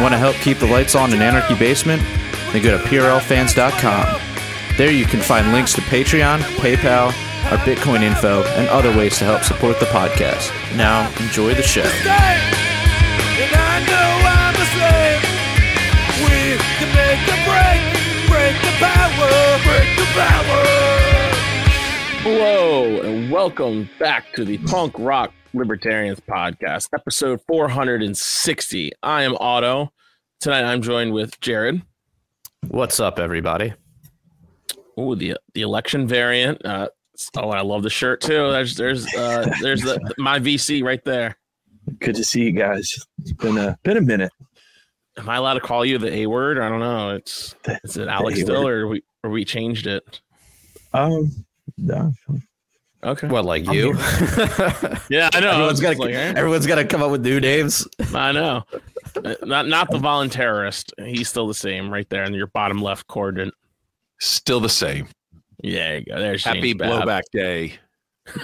Want to help keep the lights on in Anarchy Basement? Then go to PRLFans.com. There you can find links to Patreon, PayPal, our Bitcoin info, and other ways to help support the podcast. Now, enjoy the show. And I know I'm a slave. We can make the break, break the power, break the power. Hello, and welcome back to the Punk Rock Libertarians Podcast, episode 460. I am Otto. Tonight I'm joined with Jared. What's up, everybody? Oh, the the election variant. Uh, oh, I love the shirt too. There's there's uh, there's the, my VC right there. Good to see you guys. It's been a been a minute. Am I allowed to call you the A word? I don't know. It's The- is it Alex A-word. still, or we or we changed it? Um, no, Okay. Well, like I'm you? Yeah, I know. everyone's got just like, everyone's got to come up with new names. I know. Not not the voluntarist. He's still the same right there in your bottom left quadrant. Still the same. Yeah, you go. There's Happy blowback day.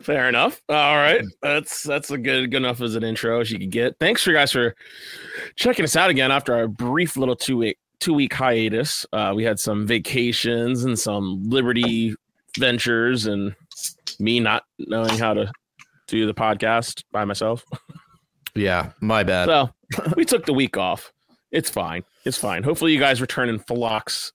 Fair enough. All right, that's that's a good good enough as an intro as you can get. Thanks for you guys for checking us out again after our brief little two week two week hiatus. Uh, we had some vacations and some liberty ventures, and me not knowing how to do the podcast by myself. Yeah, my bad. So we took the week off. It's fine. It's fine. Hopefully, you guys return in flocks.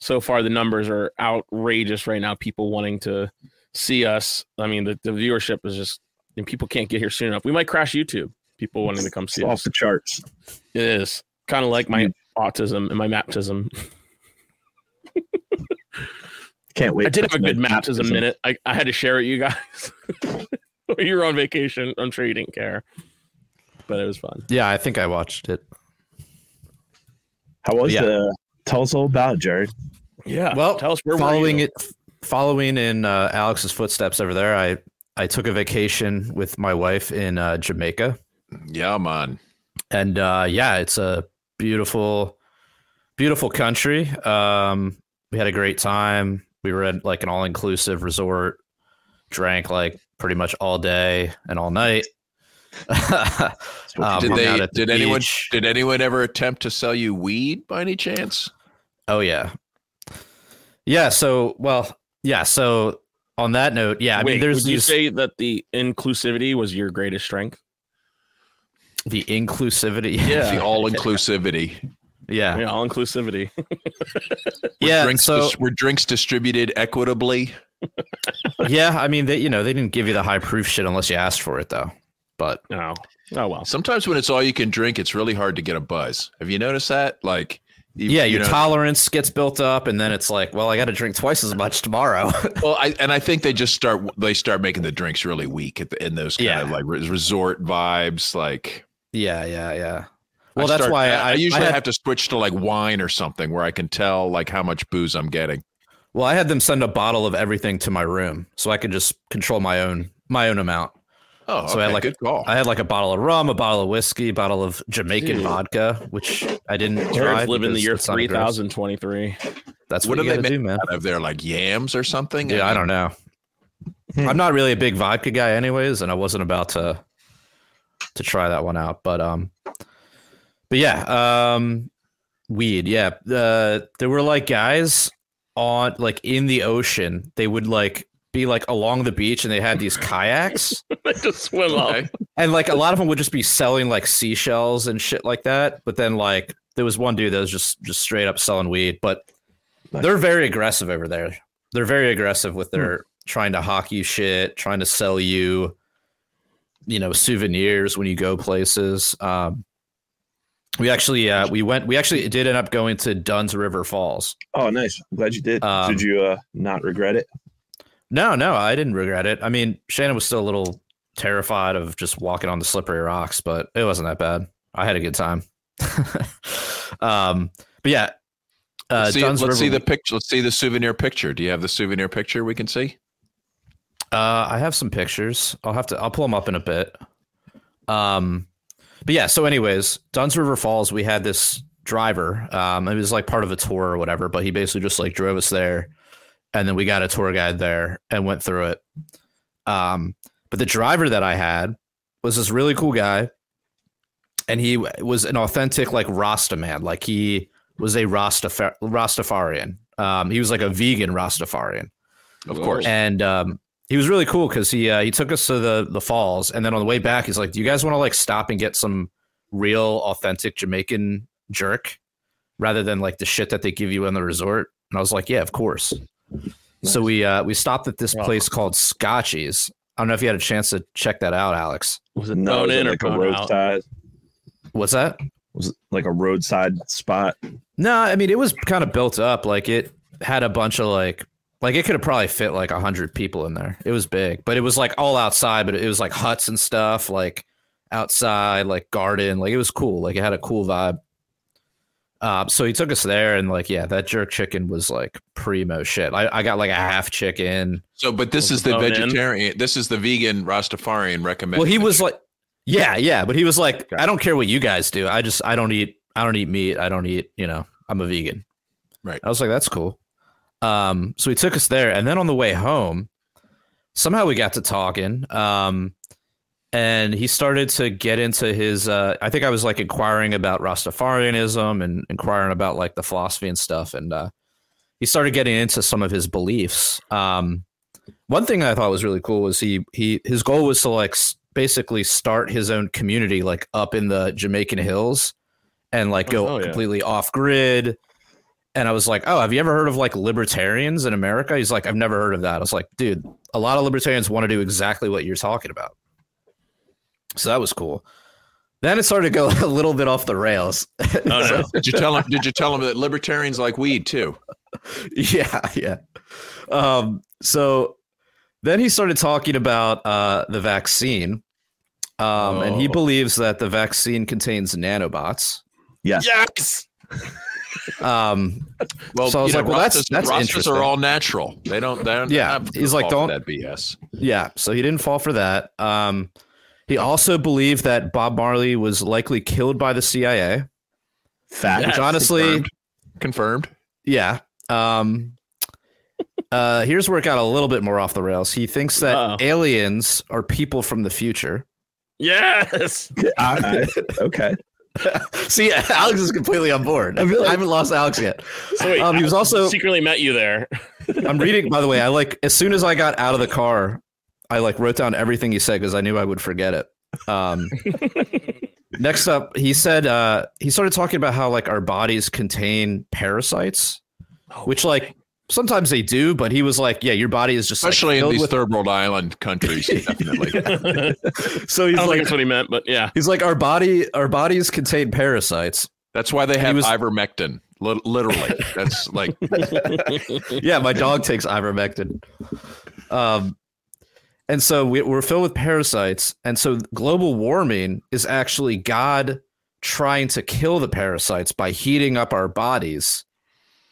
So far, the numbers are outrageous right now. People wanting to see us. I mean, the, the viewership is just, and people can't get here soon enough. We might crash YouTube. People wanting to come it's see off us. the charts. It is kind of like my autism and my maptism. Can't wait. I did have a good tonight. maptism minute. I, I had to share it, you guys. you were on vacation. I'm sure you didn't care, but it was fun. yeah, I think I watched it. How was Yeah. the? Tell us all about it, Jared. Yeah. Well, tell us where were following you? it, following in uh, Alex's footsteps over there, I I took a vacation with my wife in uh, Jamaica, Yeah, man. and uh, yeah, it's a beautiful, beautiful country. Um, we had a great time. We were at like an all inclusive resort, drank like pretty much all day and all night. Um, did they? out the Did anyone? beach. Did anyone ever attempt to sell you weed by any chance? Oh yeah, yeah. So well, yeah. So on that note, yeah. I mean, there's would you these, say that the inclusivity was your greatest strength? The inclusivity. Yeah, the all inclusivity. yeah, Yeah, all inclusivity. yeah. drinks so dis- were drinks distributed equitably? yeah, I mean, they you know they didn't give you the high proof shit unless you asked for it though. But no. Oh well. Sometimes when it's all you can drink, it's really hard to get a buzz. Have you noticed that? Like, you- yeah, you your know- tolerance gets built up, and then it's like, well, I got to drink twice as much tomorrow. Well, I and I think they just start they start making the drinks really weak at the, in those kind Yeah. of like resort vibes. Like, yeah, yeah, yeah. Well, I that's start- why I, I, usually I had, have to switch to like wine or something where I can tell like how much booze I'm getting. well, I had them send a bottle of everything to my room, so I could just control my own my own amount. Oh, So I had okay, like good call. I had like a bottle of rum, a bottle of whiskey, a bottle of Jamaican Dude. vodka, which I didn't try. Jared's living the because year it sounded gross. 3023. That's What what, do you they gotta do, man. out of there like yams or something? Yeah, I don't know. Hmm. I'm not really a big vodka guy, anyways, and I wasn't about to to try that one out. But um, but yeah, um, weed. Yeah, uh, there were like guys on like in the ocean. They would like be like along the beach, and they had these kayaks, They just swim up. And like a lot of them would just be selling like seashells and shit like that. But then like there was one dude that was just just straight up selling weed, but Nice. they're very aggressive over there. They're very aggressive with their trying to hawk you shit, trying to sell you, you know, souvenirs when you go places. Um, we actually uh, we went we actually did end up going to Dunn's River Falls. Oh, nice. I'm glad you did. Um, did you uh, not regret it? No, no, I didn't regret it. I mean, Shannon was still a little terrified of just walking on the slippery rocks, but it wasn't that bad. I had a good time. um, but yeah, uh, Let's see, let's River. see the picture. Let's see the souvenir picture. Do you have the souvenir picture we can see? Uh, I have some pictures. I'll have to. I'll pull them up in a bit. Um, but yeah. So, anyways, Dunn's River Falls. We had this driver. Um, it was like part of a tour or whatever. But he basically just like drove us there, and then we got a tour guide there and went through it. Um, but the driver that I had, was this really cool guy, and he was an authentic like Rasta man. Like he was a Rastafar- Rastafarian. Um, he was like a vegan Rastafarian, Of course. and um, he was really cool because he uh, he took us to the the falls, and then on the way back, he's like, "Do you guys want to like stop and get some real authentic Jamaican jerk rather than like the shit that they give you in the resort?" And I was like, "Yeah, of course." So we uh, we stopped at this Wow. place called Scotchies. I don't know if you had a chance to check that out, Alex. Was it No, bone was it in or like a out? roadside. What's that? Was it like a roadside spot? No, I mean it was kind of built up. Like it had a bunch of like like it could have probably fit like a hundred people in there. It was big, but it was like all outside. But it was like huts and stuff, like outside, like garden. Like it was cool. Like it had a cool vibe. Uh, so he took us there, and like yeah, that jerk chicken was like primo shit. I, I got like a half chicken. So, but this is the the bone in? vegetarian. This is the vegan Rastafarian recommended. Well, he was like, yeah, yeah, but he was like, I don't care what you guys do. I just I don't eat I don't eat meat. I don't eat. You know, I'm a vegan. Right. I was like, that's cool. Um, so he took us there, and then on the way home, somehow we got to talking. Um, and he started to get into his. Uh, I think I was like inquiring about Rastafarianism and inquiring about like the philosophy and stuff, and uh, he started getting into some of his beliefs. Um, one thing I thought was really cool was he he his goal was to like basically start his own community like up in the Jamaican hills and like go Oh, yeah. completely off grid. And I was like, "Oh, have you ever heard of like libertarians in America?" He's like, "I've never heard of that." I was like, "Dude, a lot of libertarians want to do exactly what you're talking about." So that was cool. Then it started to go a little bit off the rails. Oh, no. Did you tell him? Did you tell him that libertarians like weed too? yeah, yeah. Um, so then he started talking about uh, the vaccine, um, and he Oh. believes that the vaccine contains nanobots. Yes. Yes. Um, Well, So I was you like, well, that's- that's Rastas interesting. are all natural. They don't. They don't Yeah, have he's like, don't- that BS. yeah, so he didn't fall for that. Um, he also believed that Bob Marley was likely killed by the CIA, Fact. which honestly, confirmed. Confirmed. yeah. Um, uh, here's where it got a little bit more off the rails. He thinks that Uh-oh. aliens are people from the future. Yes. I- I- okay. See, Alex is completely on board. I, I haven't lost Alex yet. So wait, Um, he was also- secretly met you there. I'm reading. By the way, I like as soon as I got out of the car, I like wrote down everything he said because I knew I would forget it. Um, next up, he said uh, he started talking about how like our bodies contain parasites, which like sometimes they do, but he was like, yeah, your body is just like, Especially in these with- third world island countries, definitely. So he's don't think like, that's what he meant, but yeah. he's like, our body, our bodies contain parasites. That's why they have was- ivermectin. Li- Literally, that's like yeah, my dog takes ivermectin. Um, and so we, we're filled with parasites, and so global warming is actually God trying to kill the parasites by heating up our bodies,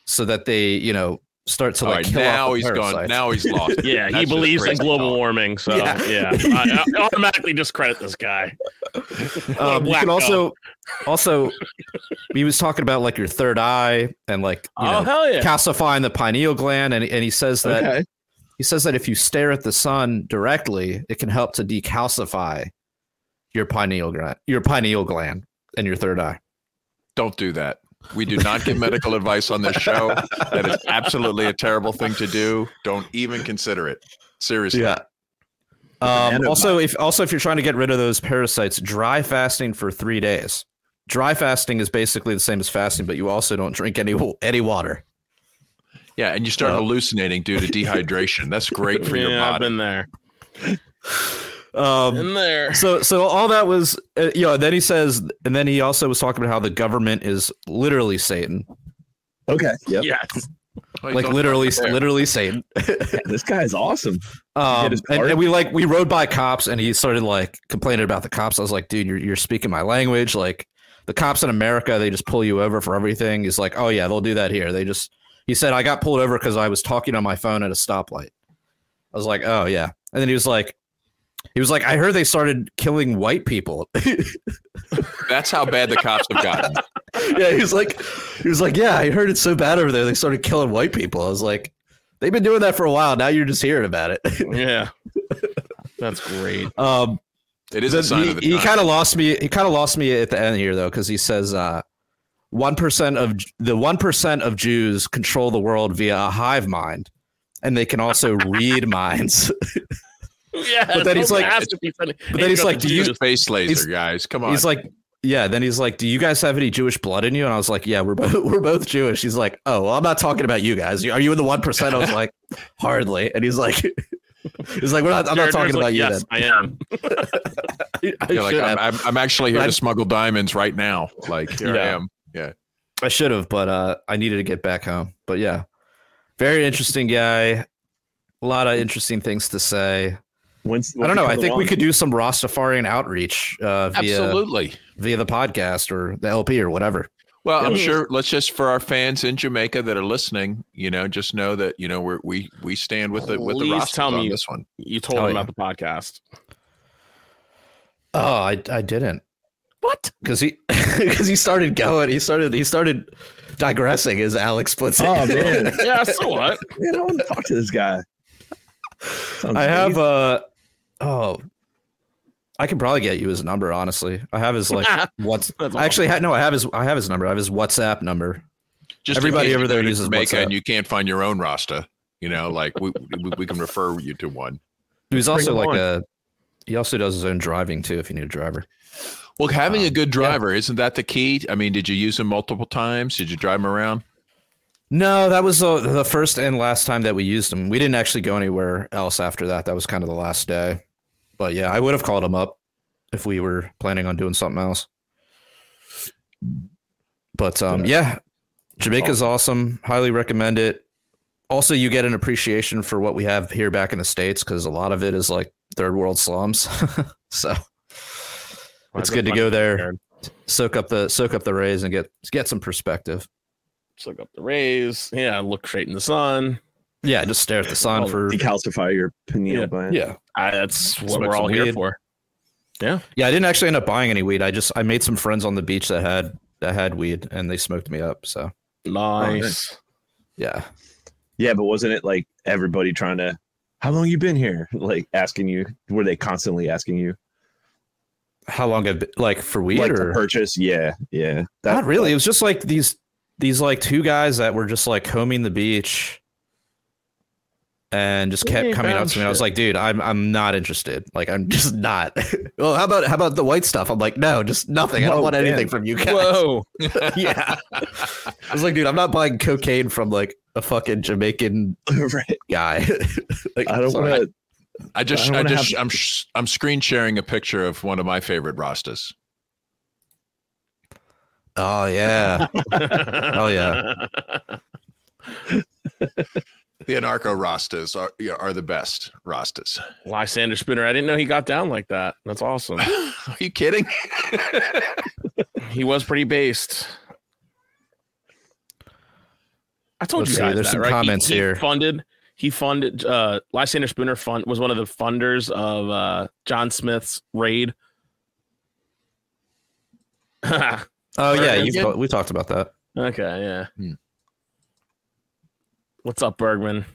so that they, you know, start to like right. kill Now off the he's gone. Now he's lost. Yeah, he believes in global talk. warming, so Yeah. yeah, I, I automatically discredit this guy. um, you Wacko. can also, also, he was talking about like your third eye and like you oh know, hell yeah! calcifying the pineal gland, and and he says that Okay. he says that if you stare at the sun directly, it can help to decalcify your pineal gland, your pineal gland, and your third eye. Don't do that. We do not give medical advice on this show. That is absolutely a terrible thing to do. Don't even consider it. Seriously. Yeah. Um, Banana also, if also if you're trying to get rid of those parasites, dry fasting for three days. Dry fasting is basically the same as fasting, but you also don't drink any any water. Yeah, and you start Well- hallucinating due to dehydration. That's great for your body. I've been there. Um, Been there. so so all that was uh, you know then he says and then he also was talking about how the government is literally satan Okay. Yep. Yes. Like literally literally satan This guy is awesome. um, and, and we like we rode by cops and he started like complaining about the cops i was like dude you're, you're speaking my language like the cops in america they just pull you over for everything he's like oh yeah they'll do that here they just he said i got pulled over because i was talking on my phone at a stoplight i was like oh yeah and then he was like he was like i heard they started killing white people That's how bad the cops have gotten. yeah, he was like, he was like, yeah, I heard it's so bad over there. They started killing white people. I was like, they've been doing that for a while. Now you're just hearing about it. Yeah. That's great. um, It is a sign he, of the he kind of lost me. He kind of lost me at the end here though, because he says uh, one percent of the one percent of Jews control the world via a hive mind, and they can also read minds. Yeah, But then he's like- ask if he's funny. but then he's like, do you- He's Jews. a space laser, guys. Come on. He's like, yeah. Then he's like, "Do you guys have any Jewish blood in you?" And I was like, "Yeah, we're both we're both Jewish." He's like, "Oh, well, I'm not talking about you guys. Are you in the one? I was like, "Hardly." And he's like, "He's like, we're not. I'm not talking Jared's about you." yes, I am. I like, I'm. I'm, I'm actually here to smuggle diamonds right now. Like here I am. Yeah. I should have, but uh, I needed to get back home. But yeah, very interesting guy. A lot of interesting things to say. When's, I don't know. I think we could do some Rastafarian outreach uh, via Absolutely. via the podcast or the LP or whatever. Well, I'm sure. Let's just for our fans in Jamaica that are listening, you know, just know that you know we're, we we stand with the with the Please Rastas tell on me- this one. You told him yeah. about the podcast. Oh, I I didn't What? because he because he started going. He started he started digressing as Alex puts it. Oh man, Yeah, so what? man, I want to talk to this guy. Sounds I have amazing. uh oh. I can probably get you his number. Honestly, I have his like what's. That's I actually had no. I have his. I have his number. I have his WhatsApp number. Just Everybody over there uses Jamaica WhatsApp. and you can't find your own Rasta. You know, like we we, we can refer you to one. He's also like on. a. He also does his own driving too. If you need a driver. Well, having a Um, good driver isn't that the key? I mean, did you use him multiple times? Did you drive him around? No, that was the, the first and last time that we used him. We didn't actually go anywhere else after that. That was kind of the last day. But yeah, I would have called him up if we were planning on doing something else. But um, yeah, Jamaica's awesome. Highly recommend it. Also, you get an appreciation for what we have here back in the states because a lot of it is like third world slums. so it's good to go there, soak up the soak up the rays, and get get some perspective. Soak up the rays. Yeah, look straight in the sun. Yeah, just stare at the sun for decalcify your pineal Yeah. gland. yeah. I, that's what Smoke we're all here weed. for. Yeah, yeah. I didn't actually end up buying any weed. I just I made some friends on the beach that had that had weed, and they smoked me up. So Nice. yeah, Yeah, but wasn't it like everybody trying to? How long you been here? Like asking you? Were they constantly asking you? how long have been, like for weed like to or purchase? Yeah, yeah. not really? It was just like these these like two guys that were just like combing the beach. And just kept Yeah, coming up to me. I was like, dude, I'm I'm not interested. Like I'm just not. well, how about how about the white stuff? I'm like, no, just nothing. I don't Whoa, want anything man. from you guys. Whoa. yeah. I was like, dude, I'm not buying cocaine from like a fucking Jamaican right. guy. like, I don't want to. I just, I I, just, have- I'm, sh- I'm screen sharing a picture of one of my favorite Rastas. Oh yeah. Oh, yeah. The anarcho Rastas are are the best Rastas. Lysander Spooner. I didn't know he got down like that. That's awesome. Are you kidding? he was pretty based. I told Let's you see, there's that, some right? Comments he, here. Funded. He funded. Uh, Lysander Spooner fund was one of the funders of uh, John Smith's raid. Oh yeah, you've we talked about that. Okay, yeah. Hmm. What's up, Bergman?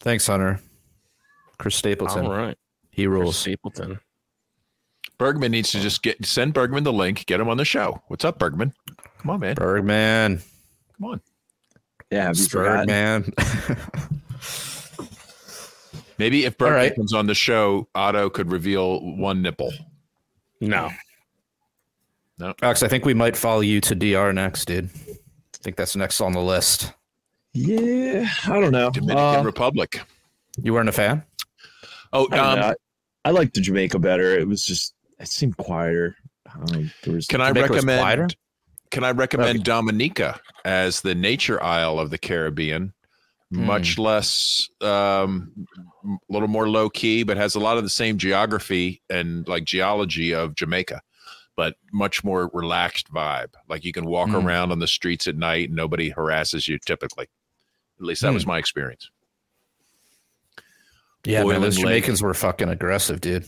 Thanks, Hunter. Chris Stapleton. All right. He Chris rules. Stapleton. Bergman needs to just get send Bergman the link, get him on the show. What's up, Bergman? Come on, man. Bergman. Come on. Yeah, have you forgotten? Bergman. Maybe if Bergman right. comes on the show, Otto could reveal one nipple. No. No. Alex, I think we might follow you to DR next, dude. I think that's next on the list. Yeah, I don't know. Dominican Uh, Republic. You weren't a fan? Oh, I, um. I, I liked the Jamaica better. It was just it seemed quieter. Um, there was can I Jamaica was quieter? recommend? Can I recommend Dominica as the nature isle of the Caribbean? Hmm. Much less, um, a little more low key, but has a lot of the same geography and like geology of Jamaica, but much more relaxed vibe. Like you can walk Hmm. around on the streets at night and nobody harasses you. Typically, at least that Hmm. was my experience. Yeah, man, those Boiling Lake. Jamaicans were fucking aggressive, dude.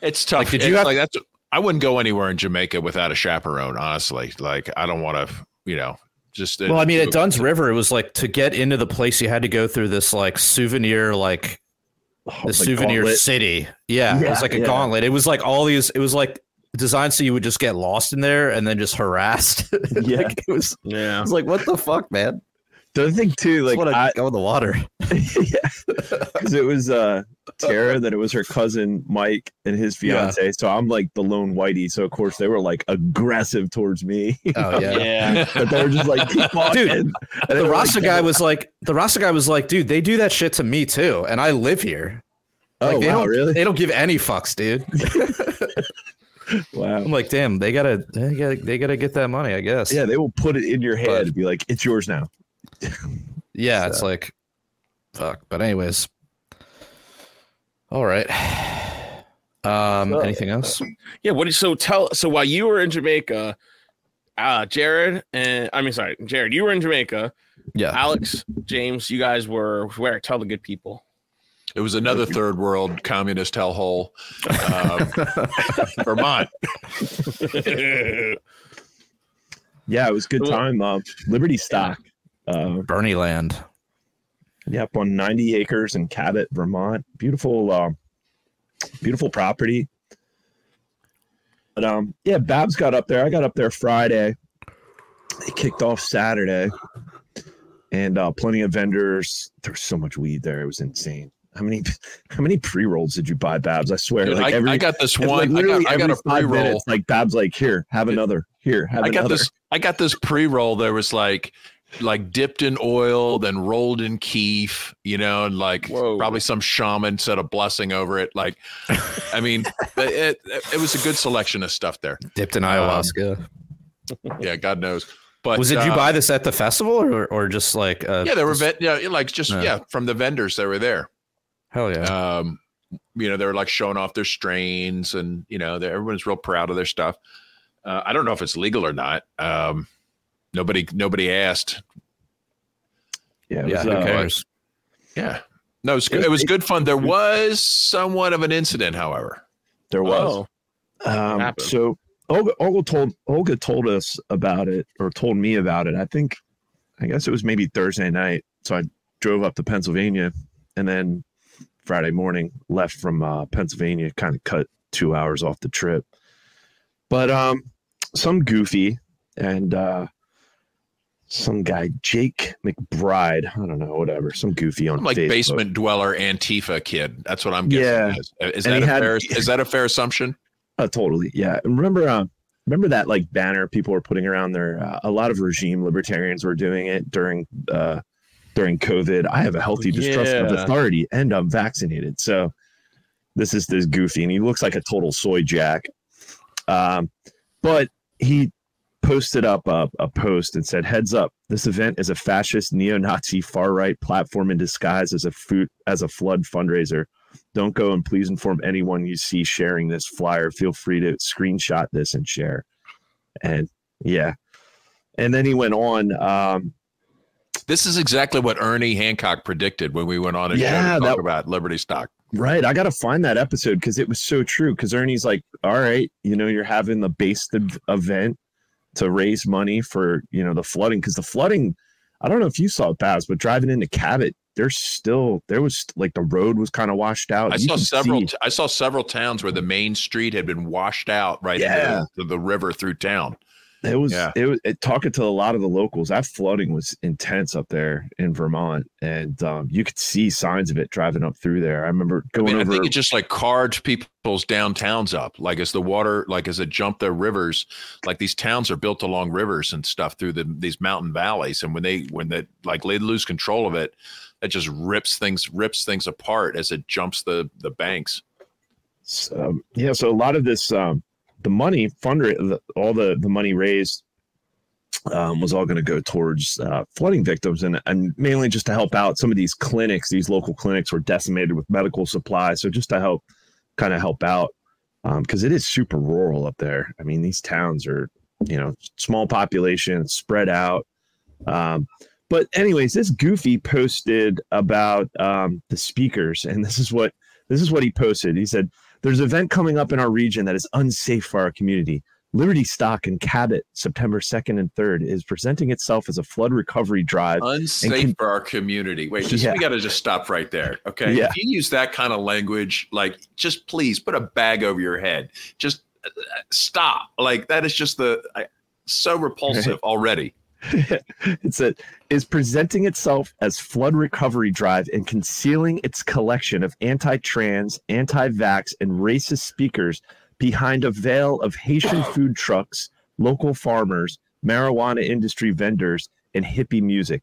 It's tough. Like, did It's you have- like that's? I wouldn't go anywhere in Jamaica without a chaperone. Honestly, like I don't want to, you know, just. Well, I mean, at Dunn's River, it was like to get into the place, you had to go through this like souvenir, like oh, the like souvenir gauntlet. city. Yeah, it was like a yeah. gauntlet. It was like all these. It was like designed so you would just get lost in there and then just harassed. Yeah. like, it was. I Yeah. was like, what the fuck, man? The other thing too, Like, like I, go in the water. because it was uh Tara, that it was her cousin Mike and his Yeah. fiance. So I'm like the lone whitey. So of course they were like aggressive towards me. Oh yeah. Yeah. but they were just like keep. Dude, And The Rasta like, guy was like, the Rasta guy was like, dude, they do that shit to me too, and I live here. Oh they wow, don't, really? They don't give any fucks, dude. Wow. I'm like, damn, they gotta, they gotta, they gotta get that money, I guess. Yeah, they will put it in your head But- and be like, "It's yours now." Yeah, it's like, fuck. But anyways, all right. Um, So- anything else? Yeah. What did so tell? So while you were in Jamaica, uh, Jared and I mean, sorry, Jared, you were in Jamaica. Yeah, Alex, James, you guys were where? Tell the good people. It was another third world communist hellhole. Um, Vermont. Yeah, it was good time. Uh, Liberty Stock. Uh, Bernie Land. Yep, on 90 acres in Cabot, Vermont. Beautiful, uh, beautiful property. But um, yeah, Babs got up there. I got up there Friday. It kicked off Saturday, and uh, plenty of vendors. There was so much weed there; it was insane. How many, how many pre rolls did you buy, Babs? I swear, Dude, like I, every, I got this it's like one. I got, I got every a five pre roll. minutes, Like Babs, like here, have another. Here, have I got another. this. I got this pre roll. There was like, like dipped in oil, then rolled in keef. You know, and like Whoa. probably some shaman said a blessing over it. Like, I mean, it, it, it was a good selection of stuff there. Dipped in ayahuasca. Yeah, God knows. But was it you uh, buy this at the festival or, or just like? Uh, Yeah, they were. just- yeah, like just Yeah. yeah, from the vendors that were there. Hell yeah. um you know they were like showing off their strains and you know everyone's real proud of their stuff uh, i don't know if it's legal or not um nobody nobody asked yeah, it yeah, was, uh, cares? yeah no it was, good. it was good fun there was somewhat of an incident however there was. Oh, Um, so Olga, Olga told Olga told us about it or told me about it. I think I guess it was maybe Thursday night. So I drove up to Pennsylvania and then Friday morning left from uh, Pennsylvania, kind of cut two hours off the trip. But um some goofy and uh some guy, Jake McBride, I don't know, whatever, some goofy on i'm like Facebook. basement dweller antifa kid that's what i'm guessing Yeah. is, is that a had- fair is that a fair assumption Uh, totally. Yeah. Remember, uh, remember that like banner people were putting around there. Uh, a lot of regime libertarians were doing it during uh, during COVID. I have a healthy distrust of authority, and I'm vaccinated. So this is this goofy, and he looks like a total soy jack. Um, but he posted up a, a post and said, "Heads up! This event is a fascist, neo-Nazi, far-right platform in disguise as a food as a flood fundraiser." don't go and please inform anyone you see sharing this flyer. Feel free to screenshot this and share. And yeah. And then he went on. Um, this is exactly what ernie hancock predicted when we went on a show to talk that- about liberty stock right. I got to find that episode because it was so true. Because Ernie's like, all right, you know, you're having the based ev- event to raise money for, you know, the flooding. Because the flooding, I don't know if you saw it, Baz, but driving into Cabot, there's still, there was like the road was kind of washed out. I You saw several. see- I saw several towns where the main street had been washed out right Yeah. into the, the river through town. It was Yeah. it was it, talking to a lot of the locals. That flooding was intense up there in Vermont, and um, you could see signs of it driving up through there. I remember I going mean, I think it just like carved people's downtowns up. Like as the water, like as it jumped the rivers, like these towns are built along rivers and stuff through the these mountain valleys. And when they when they like they lose control of it, it just rips things rips things apart as it jumps the the banks. So, yeah, so a lot of this, um, the money funder, all the the money raised um, was all going to go towards uh, flooding victims, and and mainly just to help out some of these clinics. These local clinics were decimated with medical supplies, so just to help, kind of help out, because it is super rural up there. I mean, these towns are, you know, small population, spread out. Um, but anyways, this goofy posted about um, the speakers, and this is what this is what he posted. He said, "There's an event coming up in our region that is unsafe for our community. Liberty Stock in Cabot, September 2nd and 3rd, is presenting itself as a flood recovery drive. Unsafe can- for our community. Wait, just Yeah. we got to just stop right there. Okay, Yeah. if you use that kind of language, like just please put a bag over your head. Just uh, stop. Like that is just the I, so repulsive already. it said is presenting itself as flood recovery drive and concealing its collection of anti-trans, anti-vax, and racist speakers behind a veil of Haitian food trucks, local farmers, marijuana industry vendors, and hippie music.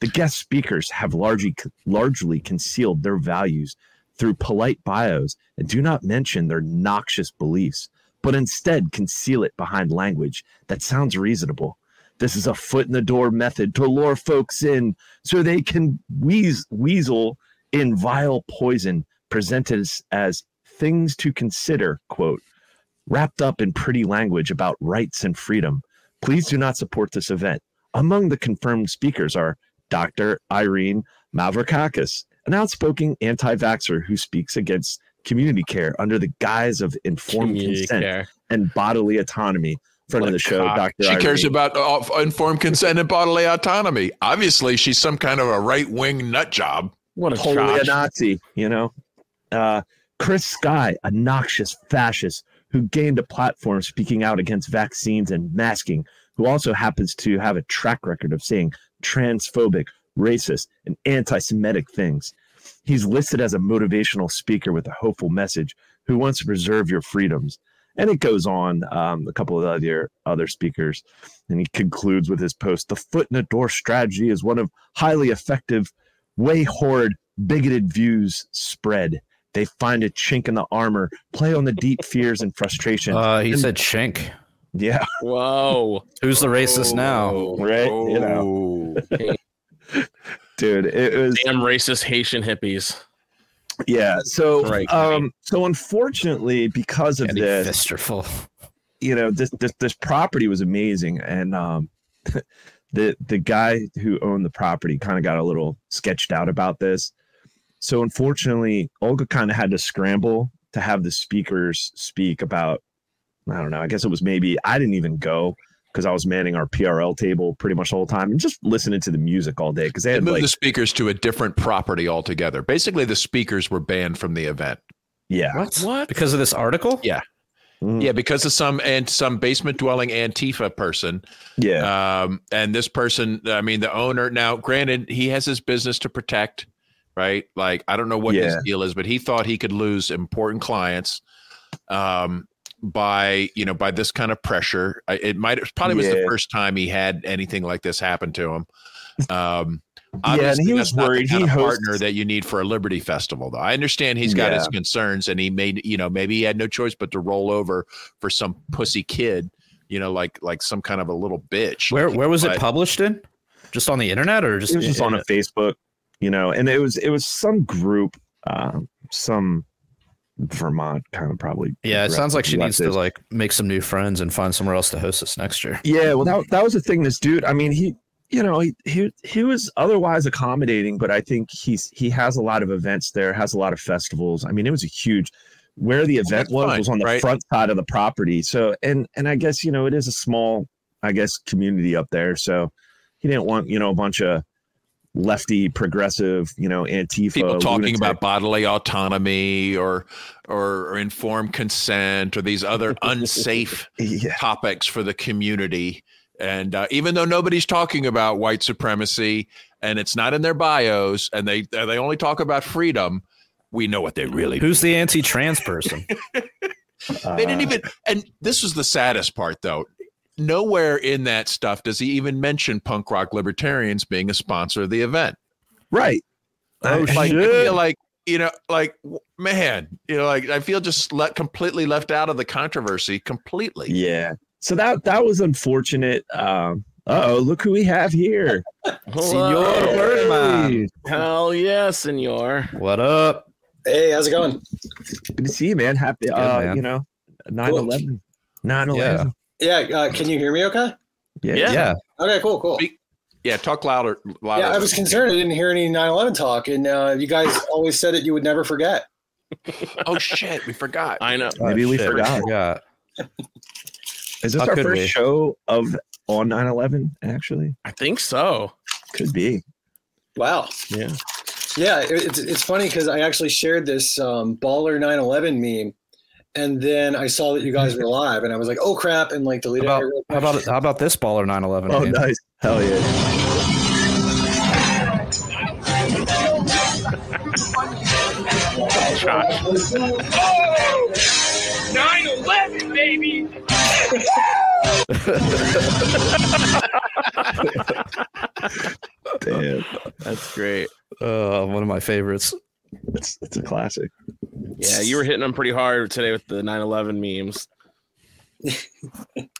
The guest speakers have largely largely concealed their values through polite bios and do not mention their noxious beliefs, but instead conceal it behind language that sounds reasonable. This is a foot in the door method to lure folks in so they can wheeze, weasel in vile poison presented as, as things to consider, quote, wrapped up in pretty language about rights and freedom. Please do not support this event. Among the confirmed speakers are Dr. Irene Mavrakakis, an outspoken anti vaxxer who speaks against community care under the guise of informed Community consent care. and bodily autonomy. Friend of the show, cock. Dr. She cares Irene. about uh, informed consent and bodily autonomy. Obviously, she's some kind of a right wing nut job. What a totally a. Nazi, you know. Uh, Chris Sky, a noxious fascist who gained a platform speaking out against vaccines and masking, who also happens to have a track record of saying transphobic, racist, and anti Semitic things. He's listed as a motivational speaker with a hopeful message who wants to preserve your freedoms. And it goes on, um, a couple of other, other speakers. And he concludes with his post The foot in the door strategy is one of highly effective way horrid, bigoted views spread. They find a chink in the armor, play on the deep fears and frustration. Uh, he And- said chink. yeah, Whoa. Who's the racist now? Oh, Right, you know. dude, it was Damn racist Haitian hippies. Yeah. So, Right. um, so unfortunately, because of Eddie this, you know, this this this property was amazing, and um, the the guy who owned the property kind of got a little sketched out about this. So unfortunately, Olga kind of had to scramble to have the speakers speak about. I don't know. I guess it was maybe I didn't even go because I was manning our PRL table pretty much the whole time and just listening to the music all day because they They had moved like the speakers to a different property altogether. Basically, the speakers were banned from the event. yeah What? What? Because of this article? Yeah. Mhm. Yeah, because of some and some basement dwelling Antifa person. yeah Um, and this person, I mean, the owner. Now, granted, he has his business to protect, right? Like, I don't know what his deal is, but he thought he could lose important clients, um, by you know by this kind of pressure. It might it probably was the first time he had anything like this happen to him. Um, and he was not the worried. kind He of hosts- partner that you need for a Liberty Festival, though. I understand he's got his concerns, and he made you know maybe he had no choice but to roll over for some pussy kid, you know, like like some kind of a little bitch. Where where was it published in? Just on the internet or just it was just on a Facebook, you know, and it was it was some group, um, some Vermont kind of probably. Yeah, it sounds like she needs to like make some new friends and find somewhere else to host this next year. Yeah, well, that that was the thing. This dude, I mean, he, you know, he he he was otherwise accommodating, but I think he's he has a lot of events there, has a lot of festivals. I mean, it was a huge. Where the event that's was fine, was on the right? front side of the property. So, and and I guess you know it is a small, I guess, community up there. So, he didn't want you know a bunch of lefty, progressive, you know, antifa people talking lunatic- about bodily autonomy or, or or informed consent or these other unsafe Yeah, topics for the community. And uh, even though nobody's talking about white supremacy and it's not in their bios, and they they only talk about freedom, we know what they really. Who's the anti-trans person? They didn't uh, even. And this was the saddest part, though. Nowhere in that stuff does he even mention punk rock libertarians being a sponsor of the event. right. I- like I feel like you know like man you know like i feel just let completely left out of the controversy completely Yeah. So that that was unfortunate. Um, oh, look who we have here. Senor Birdman. Hell yeah, senor. What up? Hey, how's it going? Good to see you, man. Happy, uh, man. you know, 9 11. 9 Yeah. 11. Yeah, uh, can you hear me okay? Yeah. Yeah. Yeah. Okay, cool, cool. Speak- yeah talk louder louder Yeah, I was concerned I didn't hear any 9 11 talk, and uh, you guys always said that you would never forget. oh shit we forgot I know. Maybe Oh, we shit, forgot. Yeah. Is this How our first we? show of on 9/11? Actually, I think so. could be. Wow. Yeah. Yeah, it- it's it's funny because I actually shared this um, baller 9/11 meme, and then I saw that you guys were live, and I was like, "Oh crap!" and like How deleted about it. how quick. about how about this baller 911? Oh, game? nice. Hell yeah. Oh! 9 11, baby! Damn, That's great. Uh, one of my favorites. It's it's a classic. Yeah, you were hitting them pretty hard today with the 9/11 memes.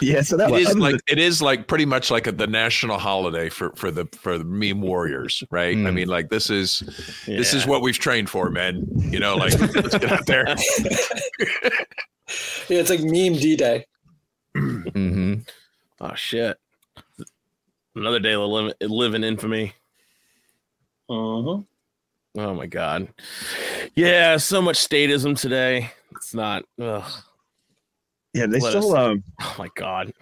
Yeah, so that It was is like it is like pretty much like a, the national holiday for for the for the meme warriors, right? I Mm. mean, like this is this is what we've trained for, man. You know, like let's get out there. Yeah, it's like meme D Day. Mm-hmm. Oh shit. Another day to live, live in infamy. Uh-huh. Oh my god. Yeah, so much statism today. It's not. Ugh. yeah. They Let still um. Oh my god.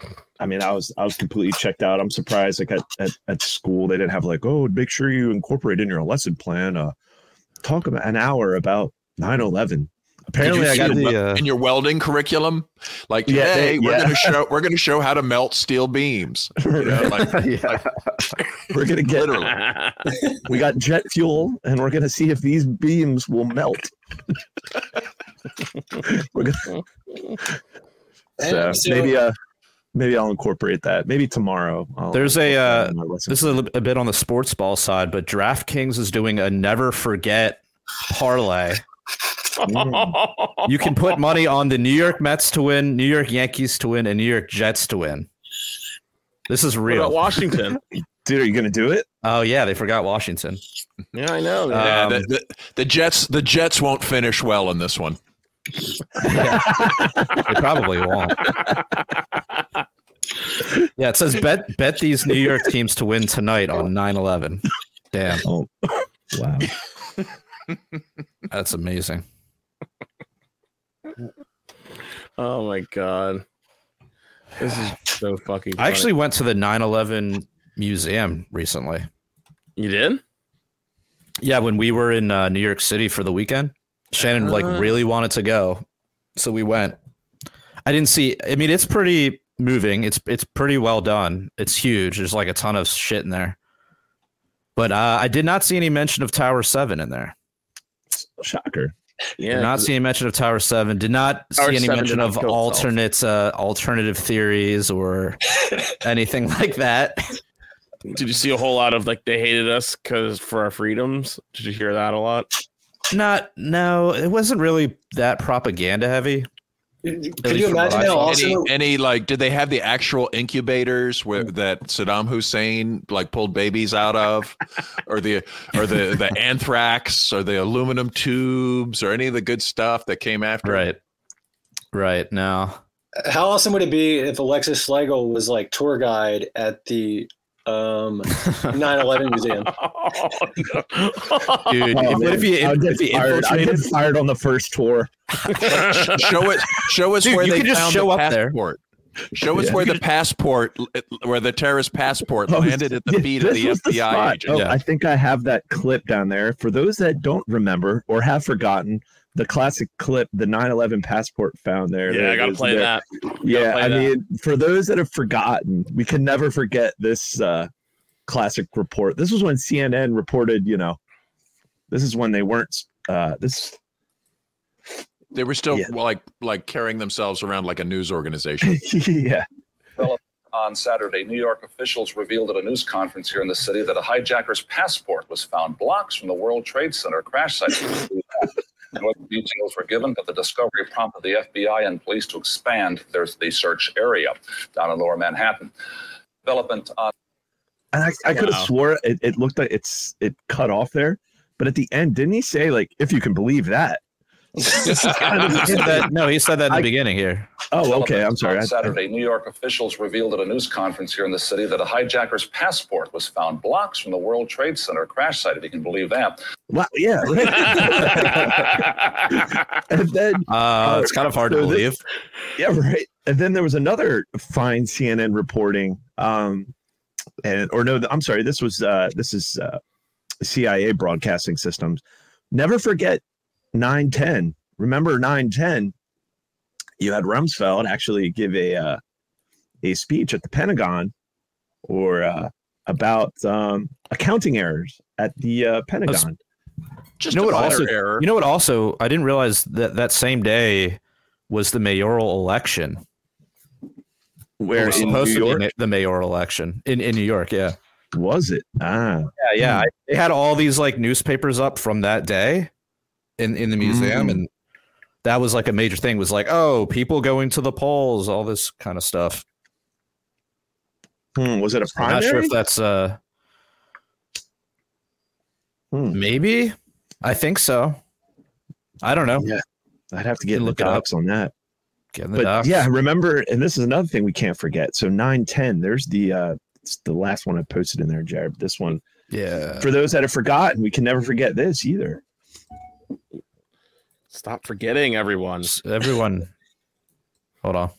I mean, I was I was completely checked out. I'm surprised. Like at, at, at school, they didn't have like, oh, make sure you incorporate in your lesson plan. Uh, talk about an hour about 9/11. Apparently, Did I you got see the, the, uh, in your welding curriculum, like, Yeah, hey, they- we're yeah. gonna show we're gonna show how to melt steel beams. You know, like yeah. we're gonna get literally. we got jet fuel, and we're gonna see if these beams will melt. we're gonna so, so- maybe uh maybe I'll incorporate that. Maybe tomorrow. I'll There's a, incorporate uh, that in This is a, a bit on the sports ball side, but DraftKings is doing a never forget parlay. You can put money on the New York Mets to win, New York Yankees to win, and New York Jets to win. This is What real. about Washington? Dude, are you gonna do it? oh yeah, they forgot Washington. yeah, I know. Uh, Yeah, Um, the, the, the Jets the Jets won't finish well in this one. Yeah. they probably won't. Yeah, it says bet bet these New York teams to win tonight on 9-11. Damn, Wow. that's amazing. Oh my god. This is so fucking I actually went to the 9-11 museum recently. You did? Yeah, when we were in uh, New York City for the weekend, Shannon like Ah. really wanted to go, so we went. I didn't see. I mean, it's pretty moving. It's it's pretty well done. It's huge. There's like a ton of shit in there, but uh, I did not see any mention of Tower Seven in there. Shocker. Yeah. did not see any mention of Tower Seven. Did not Tower see any mention of alternate uh, alternative theories or anything like that. Did you see a whole lot of like they hated us because for our freedoms? Did you hear that a lot? Not no, it wasn't really that propaganda heavy. Can least you imagine how awesome? Any, any like did they have the actual incubators where that Saddam Hussein like pulled babies out of, or the or the the anthrax or the aluminum tubes or any of the good stuff that came after? Right. Right. No. How awesome would it be if Alexis Schlegel was like tour guide at the um, 9/11 museum? Dude, Oh, what if he, I if, get if he fired. I get infiltrated? fired on the first tour. show it. Show us Dude, where you they could just found show the up there. passport. Show us Yeah. where the passport, where the terrorist passport Oh, landed at the yeah, feet of this the was the spot. agent. Oh, Yeah. I think I have that clip down there. For those that don't remember or have forgotten, the classic clip, the 9/11 passport found there. yeah, There I gotta play there. that. Yeah, play I that. mean, for those that have forgotten, we can never forget this uh, classic report. This was when CNN reported, you know, this is when they weren't. Uh, this They were still Yeah. like like carrying themselves around like a news organization. yeah, On Saturday, New York officials revealed at a news conference here in the city that a hijacker's passport was found blocks from the World Trade Center crash site. No details were given, but the discovery prompted the FBI and police to expand their, the search area down in lower Manhattan. Development on and I, I could have Wow. swore it, it looked like it's it cut off there, but at the end, didn't he say like, if you can believe that? He said that- no, he said that in the I- beginning here. Oh, okay. I'm sorry. On Saturday, New York officials revealed at a news conference here in the city that a hijacker's passport was found blocks from the World Trade Center crash site, if you can believe that. Wow, yeah. and then Uh, it's kind of hard to so this- believe. Yeah, right. and then there was another fine CNN reporting, um, and or no, I'm sorry, this was uh, this is uh, CIA broadcasting systems. Never forget 910. Remember 910? You had Rumsfeld actually give a uh, a speech at the Pentagon, or uh, about um, accounting errors at the uh, Pentagon. Just You know what also- error. You know what? Also, I didn't realize that that same day was the mayoral election. Where was in New supposed to York be the mayoral election in, in New York. Yeah, was it? Ah, yeah, yeah. I, they had all these like newspapers up from that day in in the museum, Mm. and that was like a major thing. Was like, oh, people going to the polls, all this kind of stuff. hmm, was it a I'm not sure if that's uh Hmm. maybe. I think so. I don't know. Yeah, I'd have to get Look it up. docs on that. Get the but docs. yeah, remember, and this is another thing we can't forget. So nine ten, there's the uh it's the last one I posted in there, Jared. This one yeah. for those that have forgotten, we can never forget this either. Stop forgetting everyone. Everyone, hold on.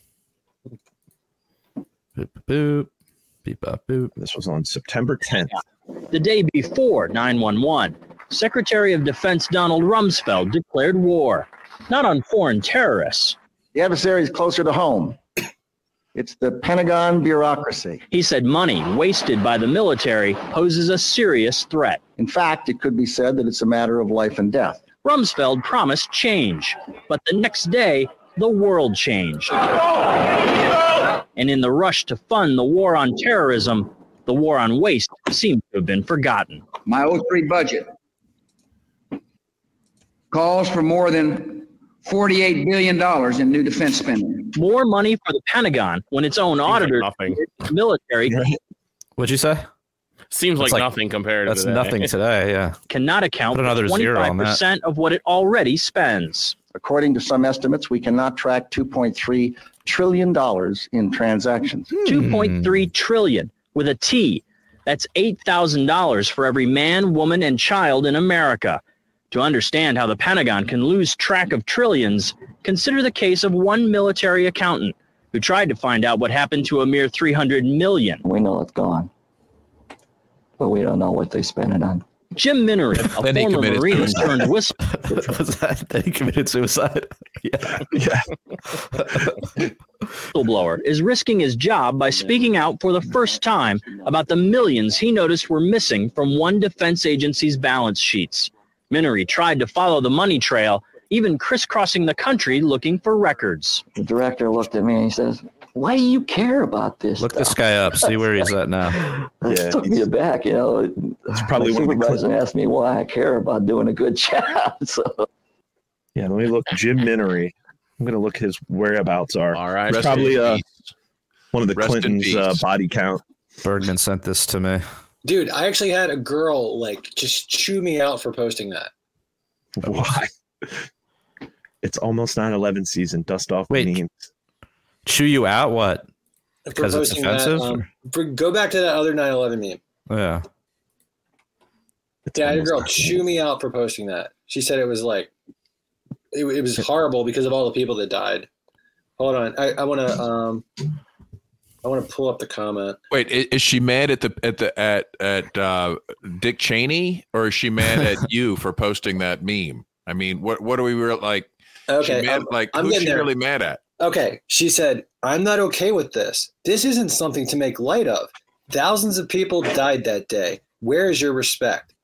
Boop, boop, boop. Beep, bop, boop. This was on September 10th. The day before 911, Secretary of Defense Donald Rumsfeld declared war, not on foreign terrorists. The adversary is closer to home. It's the Pentagon bureaucracy. He said money wasted by the military poses a serious threat. In fact, it could be said that it's a matter of life and death. Rumsfeld promised change, but the next day, the world changed. And in the rush to fund the war on terrorism, the war on waste seemed to have been forgotten. My 03 budget calls for more than $48 billion in new defense spending. More money for the Pentagon when its own Seems auditor military What'd you say? Seems like, like- nothing compared That's to today. nothing today. Yeah. cannot account Put for another zero on that. 25% of what it already spends. According to some estimates, we cannot track $2.3 trillion in transactions. Hmm. 2.3 trillion with a T. That's $8,000 for every man, woman, and child in America. To understand how the Pentagon can lose track of trillions, consider the case of one military accountant who tried to find out what happened to a mere 300 million. We know it's gone, but we don't know what they spent it on. Jim Minnery, a Then former committed Marine suicide. turned whistleblower, was that? Then he committed suicide. Yeah. Yeah. whistleblower is risking his job by speaking out for the first time about the millions he noticed were missing from one defense agency's balance sheets. Minnery tried to follow the money trail, even crisscrossing the country looking for records. The director looked at me and he says, Why do you care about this? Look this guy up. See where he's at now. It Yeah, took me aback, you know. It's probably My one of the supervisor asked me why I care about doing a good job. So Yeah, let me look. Jim Minnery. I'm gonna look his whereabouts are. All right. Rest- probably, uh. One of the Rest Clintons' uh, body count. Bergman sent this to me. Dude, I actually had a girl like just chew me out for posting that. Why? It's almost 9/11 season. Dust off Wait. memes. Chew you out? What? Because it's offensive? That, um, go back to that other 9/11 meme. Yeah. It's Yeah, I had a girl chew me out for posting that. She said it was like it, it was horrible because of all the people that died. Hold on, I, I want to um, I want to pull up the comment. Wait, is she mad at the at the at at uh, Dick Cheney, or is she mad at you for posting that meme? I mean, what what are we real like? Okay, she mad, um, like I'm who's she there. really mad at? Okay, she said, I'm not okay with this. This isn't something to make light of. Thousands of people died that day. Where is your respect?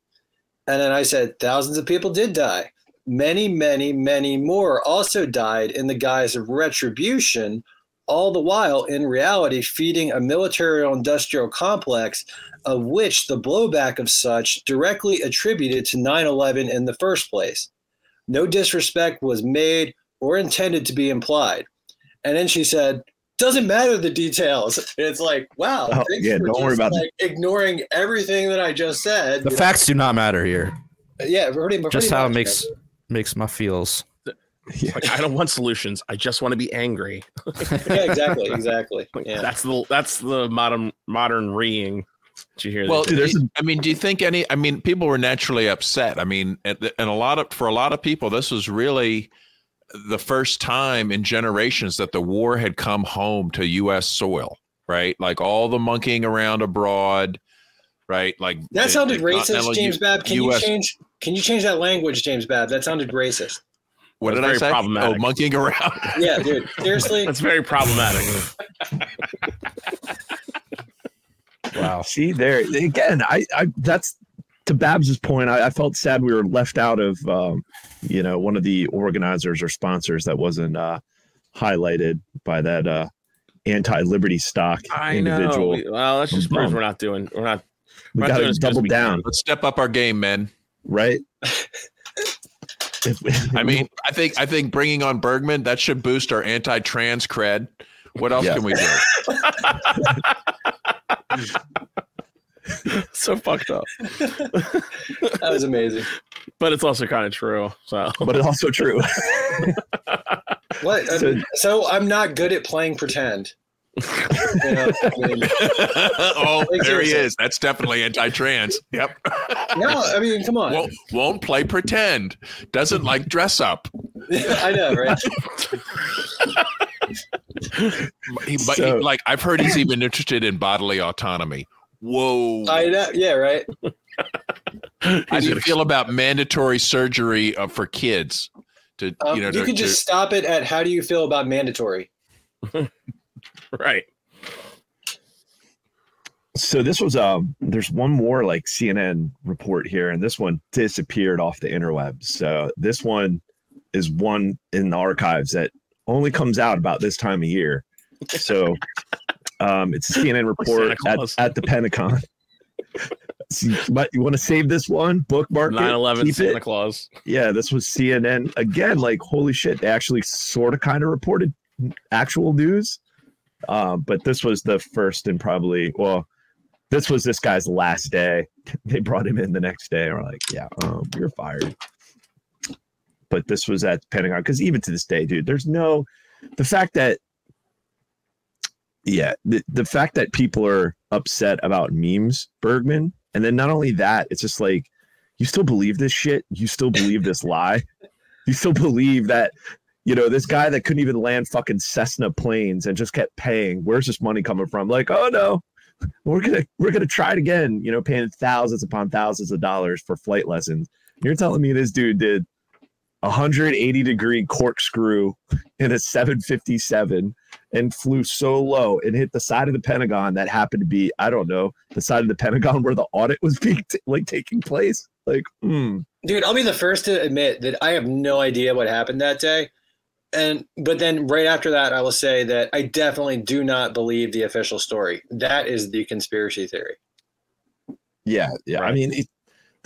And then I said, Thousands of people did die. Many, many, many more also died in the guise of retribution, all the while, in reality, feeding a military industrial complex of which the blowback of such directly attributed to 9 11 in the first place. No disrespect was made or intended to be implied. And then she said, "Doesn't matter the details." It's like, wow, Oh, yeah, don't worry about like ignoring everything that I just said. The facts do not matter here. yeah, pretty, pretty Just how it much, makes makes my feels. Like I don't want solutions. I just want to be angry. Yeah, exactly, exactly. Yeah. That's the that's the modern modern reing. Did you hear Well, that? There's I mean, do you think any? I mean, people were naturally upset. I mean, and and a lot of for a lot of people, this was really the first time in generations that the war had come home to U.S. soil, right? Like all the monkeying around abroad, right? Like That the- sounded the racist, continental James U- Babb. Can US you change? Can you change that language, James Babb? That sounded racist. What That's did I say? Oh, problematic. Oh, monkeying around. Yeah, dude. Seriously. That's very problematic. Wow. See there again. I, I that's to Babs's point. I, I felt sad we were left out of, um, you know, one of the organizers or sponsors that wasn't uh, highlighted by that uh, anti-Libertystock I individual. know. Well, that's just I'm proves we're not doing. We're not. We we're not got to as good as double we down, Let's step up our game, man. right? I mean, I think I think bringing on Bergman that should boost our anti-trans cred. What else Yeah. can we do? so fucked up. That was amazing. But it's also kind of true. So but it's also true. What? So- So, I'm not good at playing pretend. You know, I mean, oh, Like, there he seriously. is. That's definitely anti-trans. Yep. no, I mean, come on. won't won't play pretend. Doesn't like dress up. I know, right? He, but So- he, like I've heard he's even interested in bodily autonomy. Whoa. I know. Yeah, right. How do you feel about mandatory surgery uh, for kids? To Um, you know, you to, could to- just stop it at how do you feel about mandatory? right. so this was um there's one more like CNN report here and this one disappeared off the interwebs. So this one is one in the archives that only comes out about this time of year. So um it's a CNN report at, at the Pentagon. So you, might- you want to save this one, bookmark it, 9/11 Santa it. Claus. Yeah, this was CNN again. Like, holy shit, they actually sort of kind of reported actual news. Um, but this was the first and probably well, this was this guy's last day. They brought him in the next day and were like, Yeah, um, you're fired. But this was at Pentagon because even to this day, dude, there's no the fact that yeah, the, the fact that people are upset about memes, Bergman, and then not only that, it's just like you still believe this shit? You still believe this lie? You still believe that, you know, this guy that couldn't even land fucking Cessna planes and just kept paying, where's this money coming from? Like, oh no, we're gonna we're gonna try it again, you know, paying thousands upon thousands of dollars for flight lessons. You're telling me this dude did a 180 degree corkscrew in a 757 and flew so low and hit the side of the Pentagon that happened to be, I don't know, the side of the Pentagon where the audit was being t- like taking place. Like, hmm. Dude, I'll be the first to admit that I have no idea what happened that day. And but then right after that, I will say that I definitely do not believe the official story. That is the conspiracy theory. Yeah, yeah. I mean, it,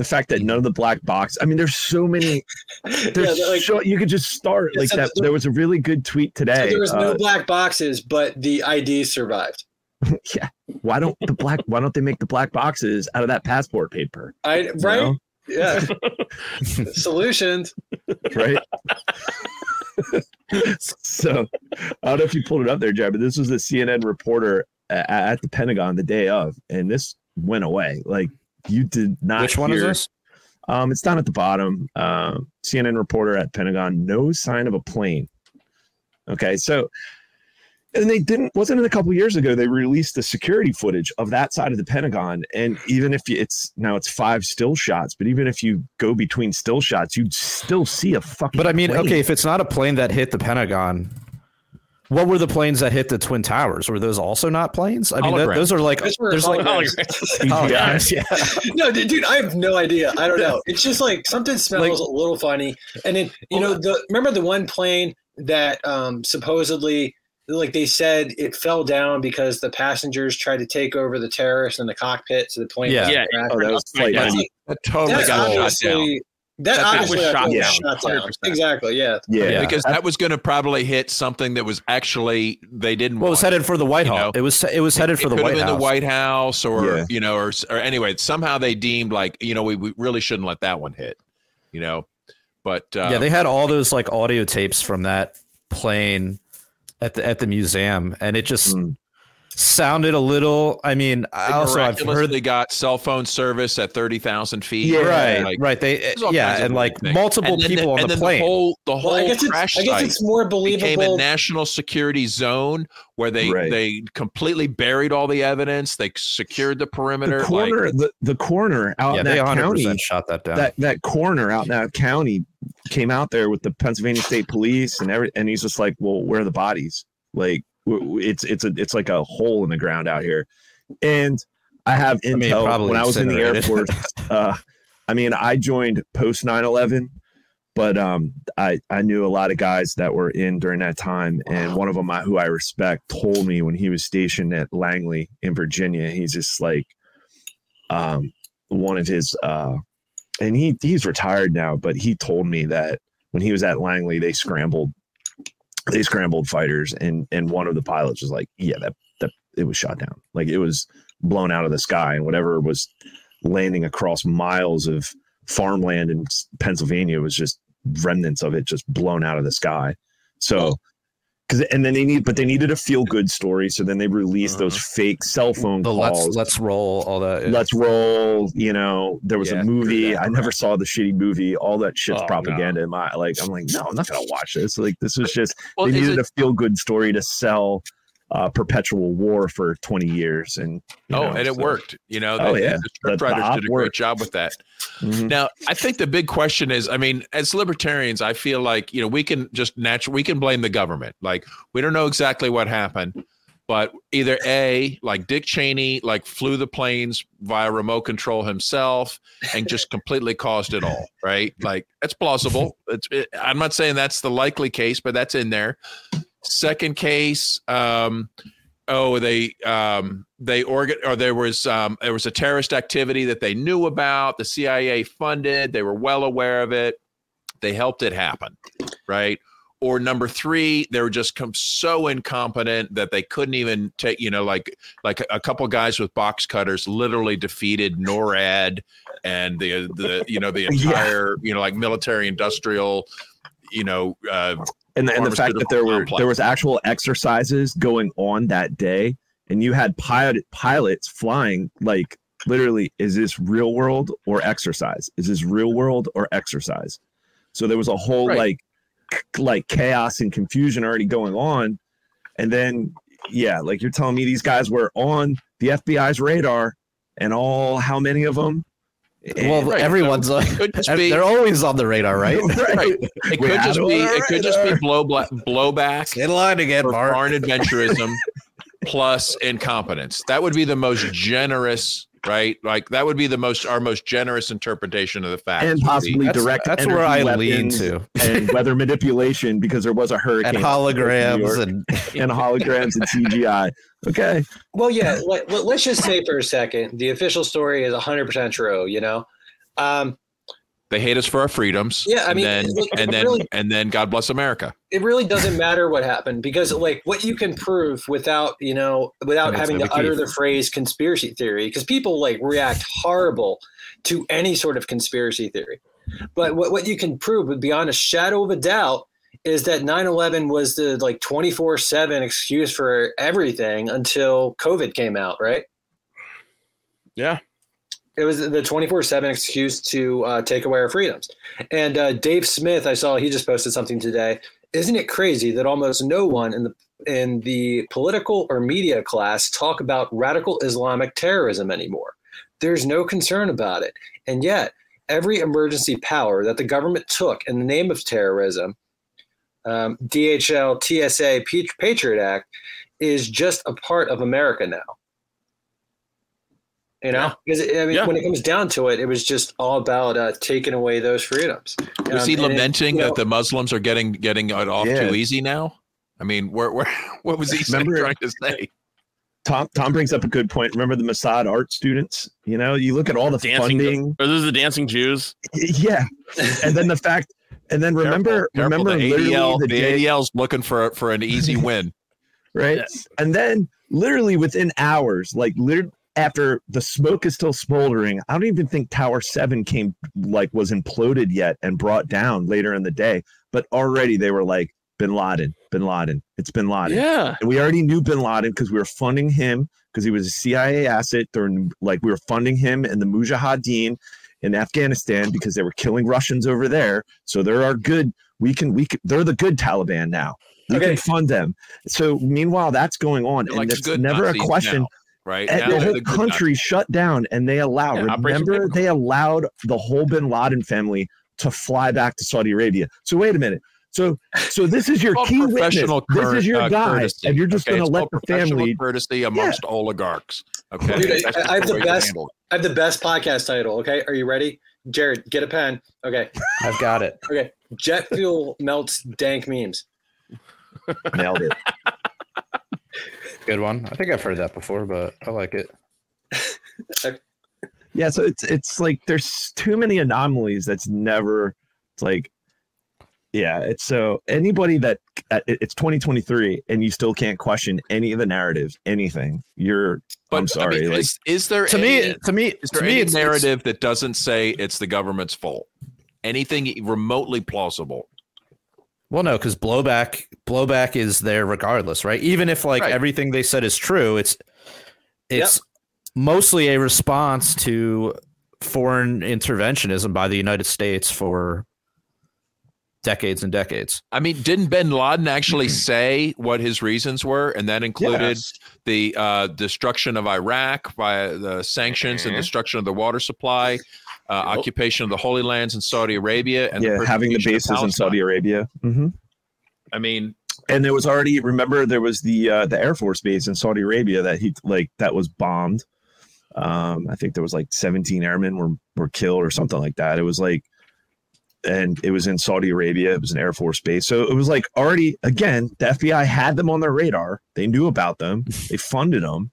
the fact that none of the black box. I mean, there's so many. There's Yeah, like- so you could just start like so that. the- There was a really good tweet So today. there was no uh, black boxes, but the id survived. yeah. Why don't the black? Why don't they make the black boxes out of that passport paper? I right? know? Yeah. Solutions. right? so I don't know if you pulled it up there, Jay, but this was the CNN reporter at the Pentagon the day of, and this went away. Like you did not. Which one is this? Um, it's down at the bottom. Um, CNN reporter at Pentagon, no sign of a plane. Okay, so and they didn't wasn't it a couple years ago they released the security footage of that side of the Pentagon, and even if it's now it's five still shots, but even if you go between still shots, you'd still see a fucking. But I mean, plane. okay, if it's not a plane that hit the Pentagon, what were the planes that hit the Twin Towers? Were those also not planes? I mean, that, those are like Those were there's like holograms. holograms, yeah. no, dude, dude, I have no idea. I don't know. It's just like something smells a little funny. And then you know, the remember the one plane that um supposedly like they said it fell down because the passengers tried to take over the terrorists in the cockpit, so the plane Yeah. Yeah. oh, that was flight Yeah. 90. totally That's got shot down. obviously that That thing was obviously shot was down, shot down. 100%. Exactly. Yeah. Yeah, Yeah. because that was going to probably hit something that was actually they didn't. Well, it was headed for the White You House. know, it was it was headed for it the could White have been House. the White House, or Yeah. you know, or or anyway, somehow they deemed like you know we, we really shouldn't let that one hit, you know. But uh, yeah, they had all those like audio tapes from that plane at the at the museum, and it just Mm. Sounded a little. I mean, I They also I've heard they got cell phone service at thirty thousand feet. Yeah. right, Like, right. They yeah, and like things. multiple And people and on the then plane. The whole, the whole Well, I guess, it's, crash I guess site it's more became a believable. national security zone where they Right. they completely buried all the evidence. They secured the perimeter. The like- corner, the, the corner out yeah, in they that 100 county, shot that down. that that corner out in that county came out there with the Pennsylvania State Police and every, and he's just like, well, where are the bodies? Like, w- w- it's it's a it's like a hole in the ground out here, and I have I mean, intel when I was in the Air. Force. Uh, I mean, I joined post 9/11, but um, I I knew a lot of guys that were in during that time, and one of them I, who I respect told me when he was stationed at Langley in Virginia, he's just like, um, one of his uh, and he he's retired now, but he told me that when he was at Langley, they scrambled they scrambled fighters and and one of the pilots was like, yeah, that that it was shot down. Like it was blown out of the sky and whatever was landing across miles of farmland in Pennsylvania was just remnants of it just blown out of the sky. So because and then they need but they needed a feel good story. So then they released those uh-huh. fake cell phone the calls. let's let's roll all that. Let's roll. You know, there was Yeah, a movie. I never saw the shitty movie. All that shit's Oh, propaganda. In my like, I'm like, no, I'm not gonna watch this. Like, this was just Well, they needed it- a feel good story to sell uh, perpetual war for 20 years, and oh, know, and it so- worked. You know, Oh, the, yeah. the scriptwriters did a great job with that. Mhm. Now, I think the big question is, I mean, as libertarians, I feel like you know we can just naturally we can blame the government. Like we don't know exactly what happened, but either a like Dick Cheney like flew the planes via remote control himself and just completely caused it all, right? Like that's plausible. It's it, I'm not saying that's the likely case, but that's in there. Second case, um, oh they um they organ or there was um there was a terrorist activity that they knew about the cia funded they were well aware of it they helped it happen right or number three they were just come so incompetent that they couldn't even take you know like like a couple guys with box cutters literally defeated norad and the the you know the Yeah. entire you know like military industrial you know uh and, the- and the fact that there were complex. there was actual exercises going on that day and you had pilot pilots flying like literally is this real world or exercise is this real world or exercise so there was a whole Right. like like chaos and confusion already going on and then yeah like you're telling me these guys were on the fbi's radar and all how many of them Eh, well, Right, everyone's so like, be- they're always on the radar, right? right. It could just be it could just be blow blowback In line again, Mark. foreign adventurism plus incompetence. That would be the most generous, right? Like that would be the most our most generous interpretation of the fact, and possibly That's- direct that's where I lean weapons to. and weather manipulation because there was a hurricane and up in New holograms and and holograms and CGI. Okay. Well, yeah. Let, let, us just say for a second, the official story is 100% true. You know, um, they hate us for our freedoms. Yeah, I and mean, then look, and then really- and then God bless America. it really doesn't matter what happened because, like, what you can prove without, you know, without having to utter the phrase conspiracy theory, because people like react horrible to any sort of conspiracy theory. But what, what you can prove, with beyond a shadow of a doubt, is that 9-11 was the like 24-7 excuse for everything until covid came out right Yeah. It was the 24-7 excuse to uh, take away our freedoms. And uh, dave smith i saw he just posted something today. Isn't it crazy that almost no one in the in the political or media class talk about radical islamic terrorism anymore? There's no concern about it. And yet every emergency power that the government took in the name of terrorism um, dhl tsa patriot act is just a part of america now you know, because I mean, Yeah. when it comes down to it, it was just all about uh, taking away those freedoms. Was Um, he and it- lamenting you know, that the Muslims are getting getting it off Yeah. too easy now? I mean, where where what was he saying, Remember- trying to say? Tom Tom brings up a good point. Remember the Mossad art students? You know, you look at all the Dancing. funding. Are those the dancing Jews? Yeah. And then the fact and then remember Careful, careful, remember the literally ADL the the day, ADL's looking for for an easy win. right? And then literally within hours, like literally after the smoke is still smoldering, I don't even think Tower 7 came like was imploded yet and brought down later in the day, but already they were like bin Laden, Bin Laden. It's Bin Laden. Yeah. And we already knew Bin Laden because we were funding him because he was a CIA asset during like we were funding him and the Mujahideen in Afghanistan because they were killing Russians over there. So they're our good. We can we can, they're the good Taliban now. We Okay. can fund them. So meanwhile, that's going on, They're and like it's never Nazis a question. now, right? And Now the whole the good country shut down, and they allow. Yeah, remember, they allowed the whole Bin Laden family to fly back to Saudi Arabia. So wait a minute. So so this is your It's called key witness. professional This is your uh, guy, courtesy, and you're just okay? going to It's let called the professional family. courtesy amongst oligarchs. Okay, Dude, I, I have the the way to best. I have the best podcast title. Okay, are you ready, Jared? Get a pen. Okay, I've got it. okay. Jet fuel melts dank memes. Nailed it. Good one. I think I've heard that before, but I like it. Yeah, so it's it's like there's too many anomalies that's never it's like yeah, it's so anybody that uh, it's 2023 and you still can't question any of the narratives, anything. You're But I'm sorry, I mean, like is, is there To any, me, to me, is to there me, any it's it's- narrative that doesn't say it's the government's fault? Anything remotely plausible? Well, no, because blowback blowback is there regardless, right? Even if like Right. everything they said is true, it's it's mostly a response to foreign interventionism by the United States for decades and decades. I mean, didn't Bin Laden actually say what his reasons were, and that included Yes. the uh, destruction of Iraq by the sanctions and Mhm. destruction of the water supply, uh, Yep. occupation of the Holy Lands in Saudi Arabia, and yeah, having the bases in Saudi Arabia. hmm I mean, And there was already remember there was the uh, the Air Force base in Saudi Arabia that he like that was bombed. Um, I think there was like 17 airmen were were killed or something like that. It was like, and it was in Saudi Arabia. It was an Air Force base, so it was like already again the FBI had them on their radar. They knew about them. They funded them.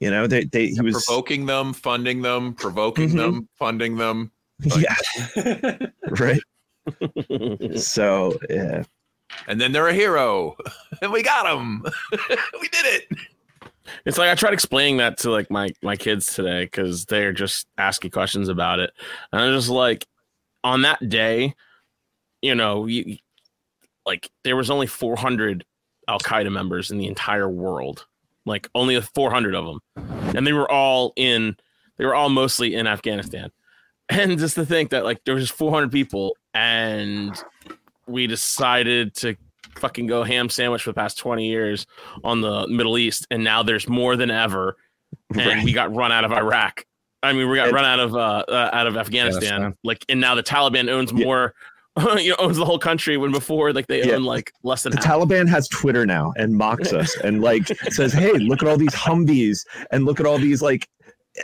You know, they they he was provoking them, funding them, provoking Mhm. them, funding them. yeah right. So yeah, and then they're a hero, and we got them. we did it. It's like I tried explaining that to like my my kids today because they're just asking questions about it, and I'm just like, on that day, you know, you, like there was only 400 Al Qaeda members in the entire world, like only 400 of them, and they were all in, they were all mostly in Afghanistan, and just to think that like there was just 400 people, and we decided to fucking go ham sandwich for the past 20 years on the Middle East, and now there's more than ever, and Right. we got run out of Iraq. I mean, we got And- run out of uh, uh out of Afghanistan. Afghanistan. Like, and now the Taliban owns Yeah. more, you know, owns the whole country. When before, like they Yeah. own like less than the half. Taliban has Twitter now and mocks us and like says, "Hey, look at all these Humvees and look at all these like,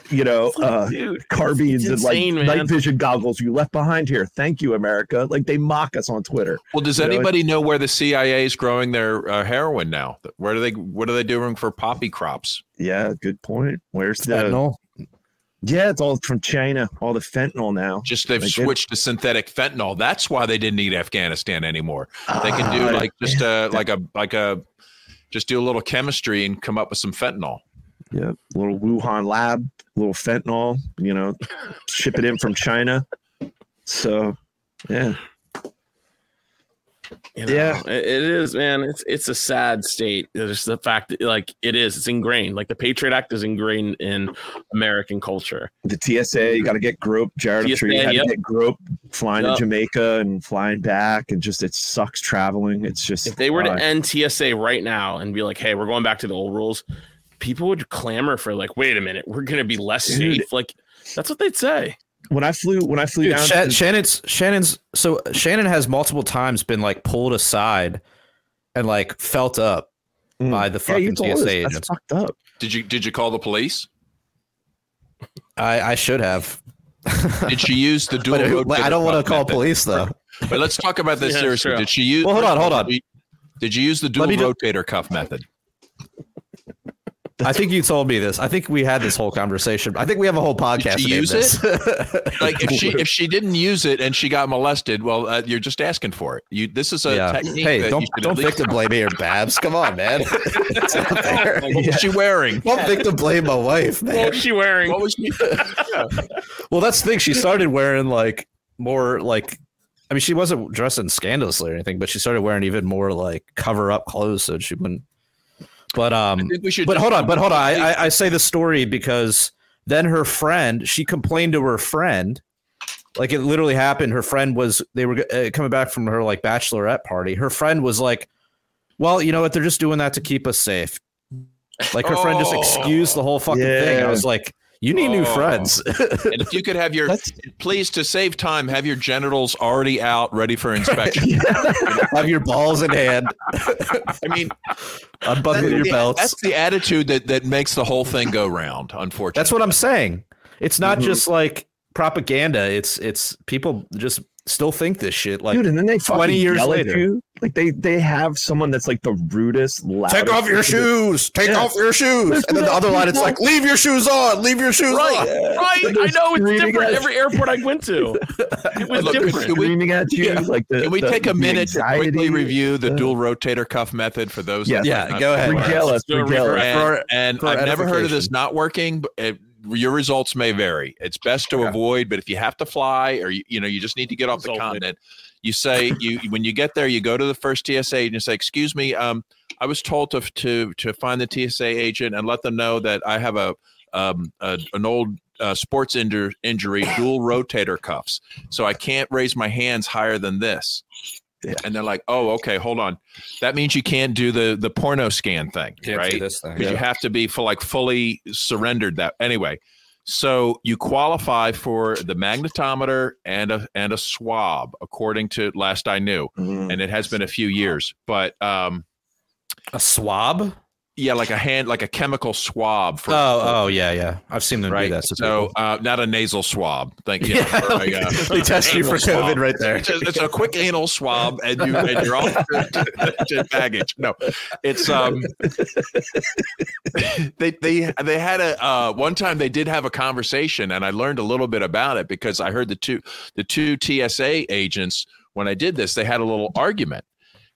you know, uh, Dude, carbines it's and like man. night vision goggles you left behind here. Thank you, America." Like they mock us on Twitter. Well, does You know, anybody know where the CIA is growing their uh, heroin now? Where do they? What are they doing for poppy crops? Yeah, good point. Where's the? Fentanyl. Yeah, it's all from China. All the fentanyl now. Just they've Like it- switched to synthetic fentanyl. That's why they didn't need Afghanistan anymore. They can do Ah, like just a like a like a just do a little chemistry and come up with some fentanyl. yeah, little Wuhan lab, little fentanyl. You know, ship it in from China. So, yeah, You know, Yeah. it- is, man. It's it's a sad state. Just the fact that like it is. It's ingrained. Like the Patriot Act is ingrained in American culture. the TSA, you got to get groped. Jared, I'm sure you TSA, had to yep. get groped flying Yep. to Jamaica and flying back, and just it sucks traveling. It's just If they were to uh, end TSA right now and be like, "Hey, we're going back to the old rules," people would clamor for like, "Wait a minute, we're going to be less Dude. safe." Like that's what they'd say. When I flew when I flew Dude, down. Sha- to- Shannon's Shannon's so Shannon has multiple times been like pulled aside and like felt up Mm. by the yeah, you fucking told us. TSA That's fucked up. Did you did you call the police? I, I should have. Did she use the dual? But who- I don't want to call method? police though. But let's talk about this Yeah, seriously. sure. Did she use? Well, hold on, hold on. Did you use the dual me ju- rotator cuff method? I think you told me this. I think we had this whole conversation. I think we have a whole podcast. she use this. Like if she if she didn't use it and she got molested, well, uh, you're just asking for it. You this is a yeah. technique. Hey, that don't you should don't victim blame me or Babs. Come on, man. It's not. What was she wearing? Don't victim blame my wife, What man. was she wearing? What was she? Well, that's the thing. She started wearing like more like I mean, she wasn't dressing scandalously or anything, but she started wearing even more like cover up clothes so she wouldn't. But um, I think we should but hold on, but hold on. I, I, I say the story because then her friend, she complained to her friend, like it literally happened. Her friend was they were uh, coming back from her like bachelorette party. Her friend was like, "Well, you know what? They're just doing that to keep us safe." Like her friend just excused the whole fucking thing. I was like, "You need new Oh. friends." And if you could have your, please to save time, have your genitals already out, ready for inspection. Have your balls in hand. I mean, Unbuckle your the- belts. That's the attitude that that makes the whole thing go round. Unfortunately, That's what I'm saying. It's not Mhm. just like propaganda. It's it's people just still think this shit. Like Dude, and then they 20 fucking years yell at later. you. Like they they have someone that's like the rudest, loudest. take off your shoes. Take Yeah. off your shoes. Listen And then the to other line, it's like, leave your shoes on. Leave your shoes Right, on. right. I know it's different at- every airport I went to. It was Look, different. Can we- screaming at you. Yeah. Like the, Can we the- take a the minute to quickly review the uh, dual rotator cuff method for those? Yeah. Yeah, go ahead. aware? Regale us, do regale us. And, For- and for I've never heard of this not working. But it, your results may vary. It's best to avoid, but if you have to fly or you, you know you just need to get off the continent, you say you when you get there, you go to the first TSA and you say, "Excuse me, um, I was told to to to find the TSA agent and let them know that I have a um a, an old uh, sports injur- injury, dual rotator cuffs, so I can't raise my hands higher than this." Yeah. And they're like, "Oh, okay, hold on. That means you can't do the the porno scan thing, Can't right? this thing. because you have to be for like fully surrendered that anyway so you qualify for the magnetometer and a and a swab according to last i knew Mhm. and it has been a few years but um A swab? Yeah like a hand like a chemical swab for Oh, oh, yeah, yeah. I've seen them right do that. so uh not a nasal swab thank you Yeah, or like, uh, they test you for swab. COVID right there. It's a, it's a quick anal swab, and you and you're all to, to baggage. No, it's um. they they they had a uh, one time they did have a conversation, and I learned a little bit about it because I heard the two the two TSA agents when I did this they had a little argument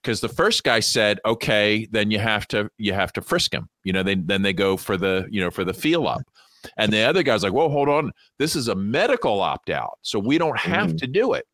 because the first guy said, "Okay, then you have to you have to frisk him." You know, they then they go for the you know for the feel up. And the other guy's like, "Whoa, hold on! This is a medical opt out, so we don't have Mm. to do it."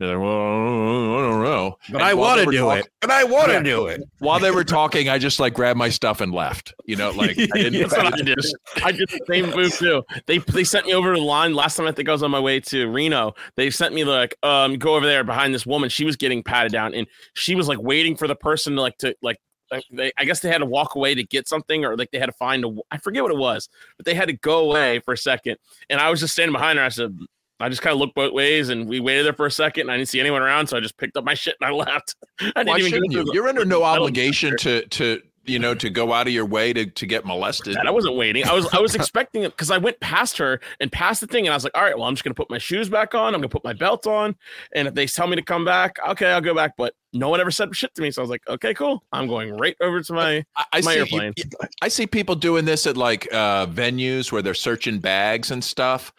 They're like, "Well, I don't know." But And I want to do talk- it. But I want Yeah. to do it. While they were talking, I just like grabbed my stuff and left. You know, like I didn't. That's I did. I did the same move too. They they sent me over to the line last time. I think I was on my way to Reno. They sent me like, um, go over there behind this woman. She was getting patted down, and she was like waiting for the person to like to like. like, They, I guess they had to walk away to get something, or like they had to find a. I forget what it was, but they had to go away for a second, and I was just standing behind her. I said, I just kind of looked both ways, and we waited there for a second, and I didn't see anyone around, so I just picked up my shit and I left. I didn't Why even shouldn't you? You're under no obligation to to you know to go out of your way to to get molested. that. I wasn't waiting. I was I was expecting it because I went past her and past the thing, and I was like, all right, well, I'm just gonna put my shoes back on. I'm gonna put my belt on, and if they tell me to come back, okay, I'll go back. But no one ever said shit to me, so I was like, okay, cool. I'm going right over to my I, I my see. airplane. you- I see people doing this at like uh, venues where they're searching bags and stuff.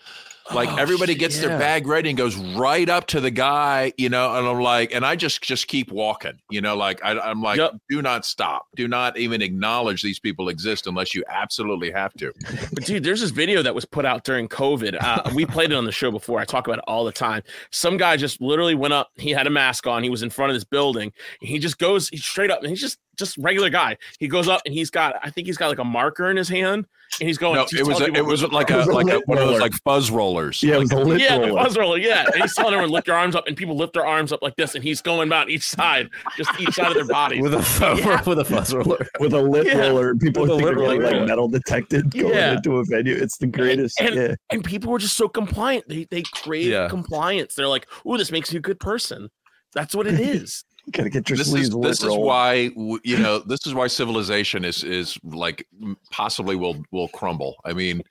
Like Oh, everybody gets their bag ready and goes right up to the guy, you know, and I'm like, and I just just keep walking, you know, like I, I'm like, Yep. do not stop, do not even acknowledge these people exist unless you absolutely have to. But dude, there's this video that was put out during COVID. Uh, we played it on the show before. I talk about it all the time. Some guy just literally went up. He had a mask on. He was in front of this building. And he just goes straight up, and he's just just regular guy. He goes up and he's got I think he's got like a marker in his hand, and he's going. No, he's it was a, it was like a It was a like a lip one of those like fuzz rollers. Yeah, it was a lip yeah, the roller. buzz roller. Yeah, and he's telling everyone lift your arms up, and people lift their arms up like this, and he's going about each side, just each side of their body. With a fuzz, with a fuzz roller. with a lip Yeah. roller. People With a think they're like, roller. like metal detected going Yeah. into a venue. It's the greatest. And- yeah. and people were just so compliant. They they crave Yeah. compliance. They're like, "Ooh, this makes you a good person." That's what it is. You gotta get your this sleeves is lip this is why you know this is why civilization is is like possibly will will crumble. I mean,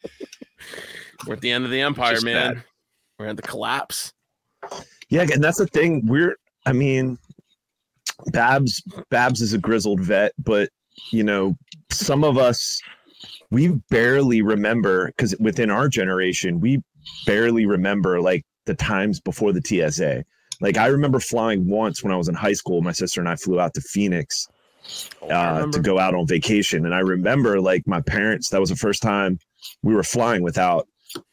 We're at the end of the empire, man. bad. We're at the collapse. Yeah, and that's the thing. We're, I mean, Babs, Babs is a grizzled vet, but you know, some of us, we barely remember because within our generation, we barely remember like the times before the TSA. Like I remember flying once when I was in high school. My sister and I flew out to Phoenix Oh, uh, to go out on vacation, and I remember like my parents. That was the first time we were flying without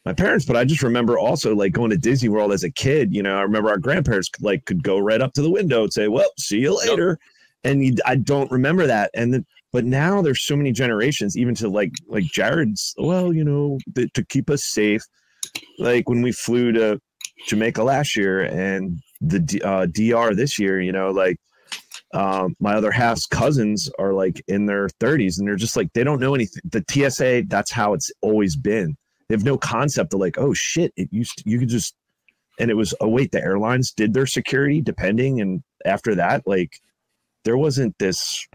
my parents, but I just remember also like going to Disney World as a kid. You know, I remember our grandparents like could go right up to the window and say, "Well, see you later," and you, I don't remember that. And then, but now there's so many generations, even to like like Jared's. Well, you know, th- to keep us safe, like when we flew to Jamaica last year and the uh, DR this year, you know, like um, my other half's cousins are like in their 30s and they're just like they don't know anything. The TSA, that's how it's always been. They have no concept of like, oh shit, it used to, you could just and it was oh wait, the airlines did their security depending, and after that, like there wasn't this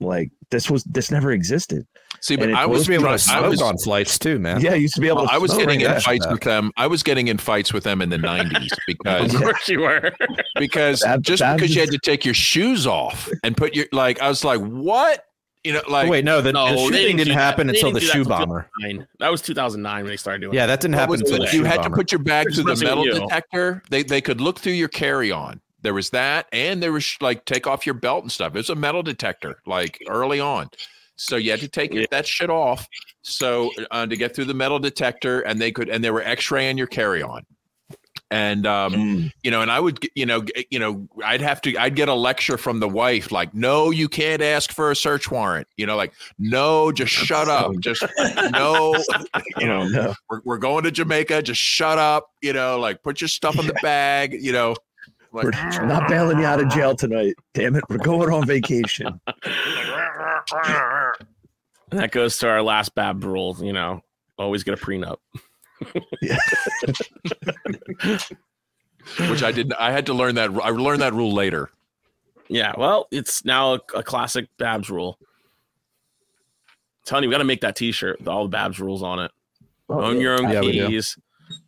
like this was this never existed. See, but I was goes be able to I was on flights too, man. Yeah, you used to be able Well, to I was getting in right there. fights with them. I was getting in fights with them in the '90s because Of course you were. because That- just that because you had to take your shoes off and put your like, I was like, what? You know, like Wait, no, the, No, the shooting didn't didn't do that. happen until didn't the shoe bomber. That was 2009 when they started doing Yeah, that didn't happen until it? the you shoe had bomber. to put your bag Just through the metal you. detector. They they could look through your carry on. There was that, and there was like take off your belt and stuff. It was a metal detector, like early on. So you had to take Yeah. that shit off. So uh, to get through the metal detector, and they could, and they were X-raying your carry on. And um, Mm. you know, and I would, you know, you know, I'd have to, I'd get a lecture from the wife, like, no, you can't ask for a search warrant. You know, like, no, just shut up, just no, you know, no. we're, we're going to Jamaica, just shut up. You know, like, put your stuff in the bag. You know, like, We're not bailing you out of jail tonight. Damn it, we're going on vacation. And that goes to our last Bab rule. You know, always get a prenup. which I didn't. I had to learn that. I learned that rule later. Yeah, well, it's now a, a classic Babs rule. telling you, we got to make that T-shirt with all the Babs rules on it. Oh, own your own Yeah, keys.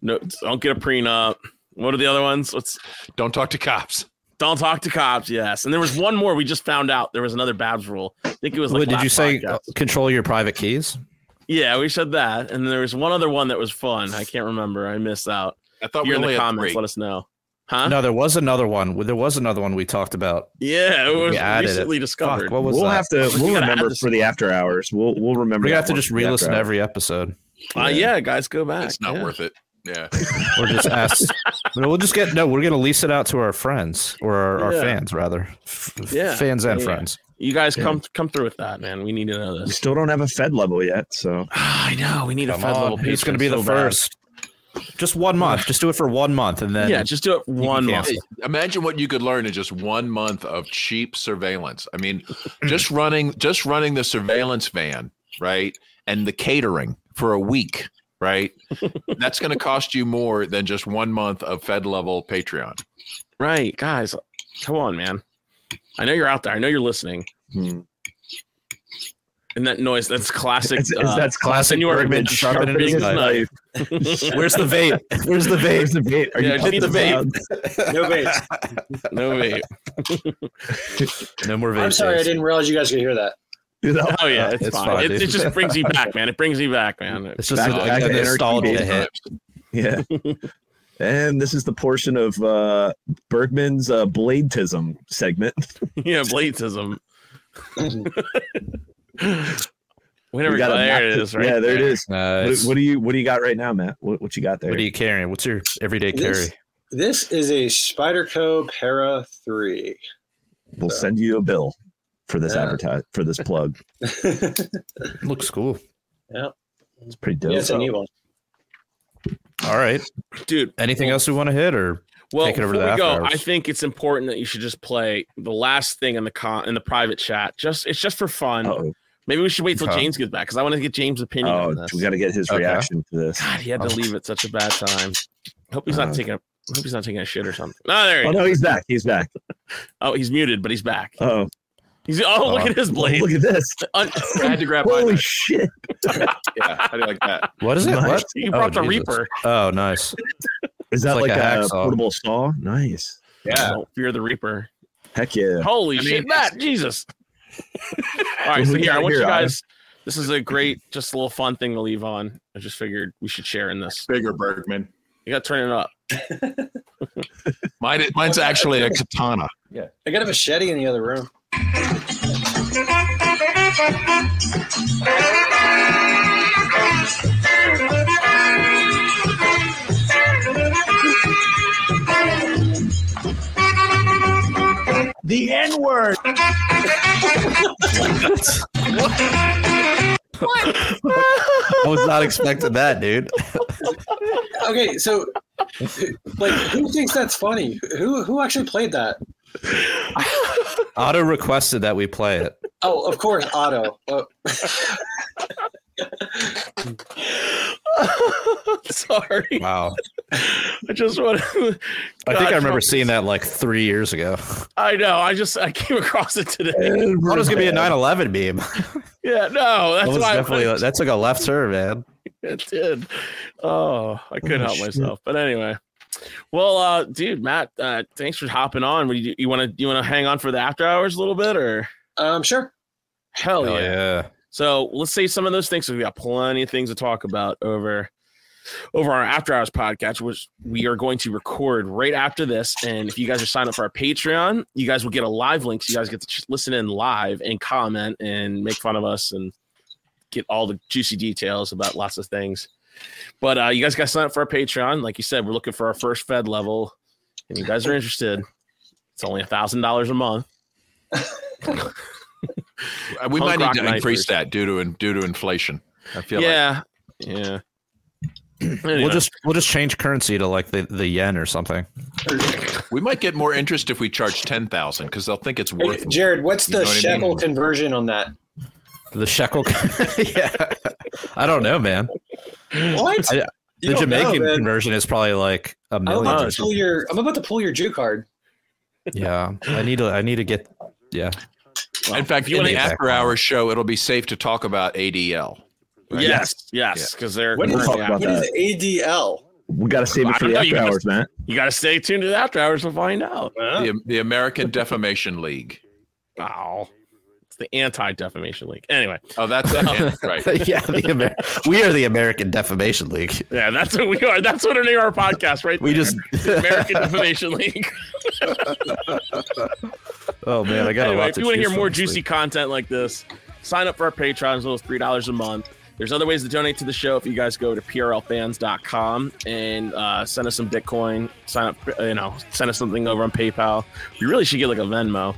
No, don't get a prenup. What are the other ones? Let's Don't talk to cops. don't talk to cops. Yes, and there was one more. We just found out there was another Babs rule. I think it was like. Wait, did you say podcast. uh, control your private keys? Yeah, we said that, and there was one other one that was fun. I can't remember. I missed out. I thought we you're in the comments. three. Let us know. Huh? No, there was another one. There was another one we talked about. Yeah, it was We added it. discovered. Fuck, what was we'll that? have to. We We'll gotta add remember for the after hours. We'll we'll remember. we that have to just re-listen to every episode, Uh, yeah, guys, go back. It's not Yeah. worth it. Yeah. or just ask. No, we'll just get no. We're gonna lease it out to our friends or our, our Yeah. fans, rather. F- Yeah. fans and Yeah. friends. You guys Yeah. come come through with that, man. We need to know this. We still don't have a Fed level yet, so I know. We need a Fed on, level. he's patron gonna be the so bad. first. Just one month. Just do it for one month, and then Yeah, just do it one month. Imagine what you could learn in just one month of cheap surveillance. I mean, just running just running the surveillance van, right? And the catering for a week, right? That's going to cost you more than just one month of Fed level Patreon. Right, guys. Come on, man. I know you're out there. I know you're listening. hmm. And that noise, that's classic. It's- it's- uh, that's classic Senor Bergman sharpening sharpening his his knife. Where's the vape? Where's the vape? Where's the vape? Are Yeah, you just need the pumping vape. No vape. No wait. No more vape. I'm sorry, I didn't realize you guys could hear that. You know? Oh yeah, it's, It's fine. fine, it, it just brings you back, man. It brings you back, man. It's just Back- a, back a to nostalgia hit. Yeah. and this is the portion of uh, Bergman's uh, Bladetism segment. yeah, bladesism. Whenever We got a there it map- is, right? Yeah, there it is. What, Nice. what do you What do you got right now, Matt? What, what you got there? What are you carrying? What's your everyday This- carry? This is a Spyderco Para 3. we'll send you a bill for this Yeah. advertise for this plug. Looks cool. Yeah, it's pretty dope. yeah, it's a neat one. All right. Dude, Anything else we want to hit, or Well, Take it over before to we the go, hours. I think it's important that you should just play the last thing in the con in the private chat. Just it's just for fun. Oh, Maybe we should wait till Okay. James gets back because I want to get James' opinion on oh, this. we got to get his Okay. reaction to this. God, he had to Oh. leave at such a bad time. Hope he's not Uh. taking a hope he's not taking a shit or something. No, there he Oh is. no, he's back. He's back. Oh, he's muted, but he's back. Oh, He's oh, look Oh. at uh, his blade. look at this! Un- I had to grab Holy shit! Yeah, how do you like that? what is it? Nice. What? you Oh, brought the Jesus. Reaper. Oh, nice. Is that like like, a a, portable saw? Nice. Yeah. Don't fear the Reaper. Heck yeah! Holy I mean, shit, Matt, Jesus. All right, so here I want here, you Adam. guys. This is a great, just a little fun thing to leave on. I just figured we should share in this. Bigger Bergman. You got to turn it up. Mine, mine's actually a katana. Yeah. I got a machete in the other room. The N word. I was not expecting that, dude. okay, so like who thinks that's funny? Who who actually played that? Otto requested that we play it. Oh, of course, Otto. Oh, Sorry, Wow. I just want to. I think I remember seeing that like three years ago. I know. I just I came across it today. I it was gonna be a 9/11 meme. Yeah, no, that's That was why definitely went- that took a left turn, man. it did. Oh, I couldn't Oh, help shit. myself. But anyway, well, uh, dude, Matt, uh, thanks for hopping on. What do you, you want to you want to hang on for the after hours a little bit, or um, sure. hell Oh yeah. yeah. So let's say some of those things. So we got plenty of things to talk about over over our after hours podcast, which we are going to record right after this. And if you guys are signed up for our Patreon, you guys will get a live link. So you guys get to listen in live and comment and make fun of us and get all the juicy details about lots of things. But uh, you guys got to sign up for our Patreon. Like you said, we're looking for our first Fed level, and you guys are interested. It's only a thousand dollars a month. Uh, We might need to increase knifers. that due to due to inflation. I feel like Yeah, yeah. We'll just we'll just change currency to like the, the yen or something. we might get more interest if we charge ten thousand because they'll think it's Hey, worth. Jared, what's the know what I shekel mean? conversion on that? The shekel. yeah. I don't know, man. What? I- the don't know, Jamaican conversion is probably like a I'm million. about to pull your. I'm about to pull your Jew card. Yeah. I need to I need to get yeah. In fact, if you in the after on hours show, it'll be safe to talk about ADL. right? Yes, yes, because they're. what, is, what is that. ADL? We got to save it for the after hours, man. You got to stay tuned to the after hours to find out. The, the American Defamation League. Oh, it's the Anti Defamation League. Anyway, Oh, that's. Yeah, right. yeah, the Amer- we are the American Defamation League. yeah, that's what we are. That's what our name our podcast, right? We there. just The American Defamation League. Oh man, I got anyway, a lot if you want to hear more this juicy week. content like this, sign up for our Patreon It's little three dollars a month. There's other ways to donate to the show if you guys go to prlfans.com and uh, send us some Bitcoin. Sign up, you know, send us something over on PayPal. We really should get like a Venmo.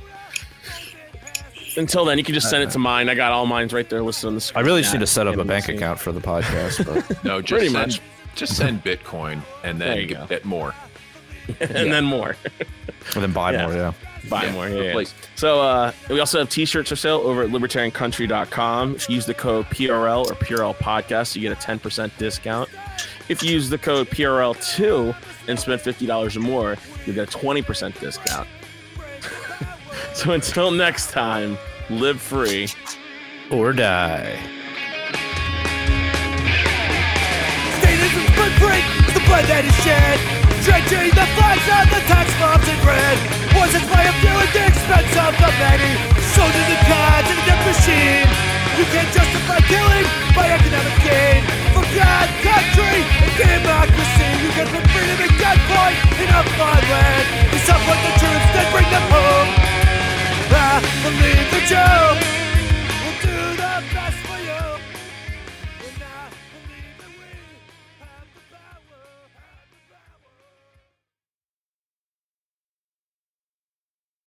Until then, you can just send it to mine. I got all mines right there listed on the screen. I really just need to set up a bank account for the podcast. But No, just Pretty send, much. Just send Bitcoin and then get, get more. and then more. and then buy Yeah. more. Yeah. Buy Yeah, more. Yeah, yeah. replace. So uh, we also have t-shirts for sale over at libertariancountry.com. If you use the code PRL or PRL podcast, you get a 10% discount. If you use the code PRL2 and spend $50 or more, you get a 20% discount. So until next time, live free or die. Statism's footprint is the blood that is shed. Drenching the flags on the tax mobs in red. Was it by a few at the expense of the many? So Soldiers the gods and the death machine. You can't justify killing by economic gain. For God, country, and democracy. You can put freedom at gunpoint in a fine land. You support the truth, then bring them home. I believe the joke.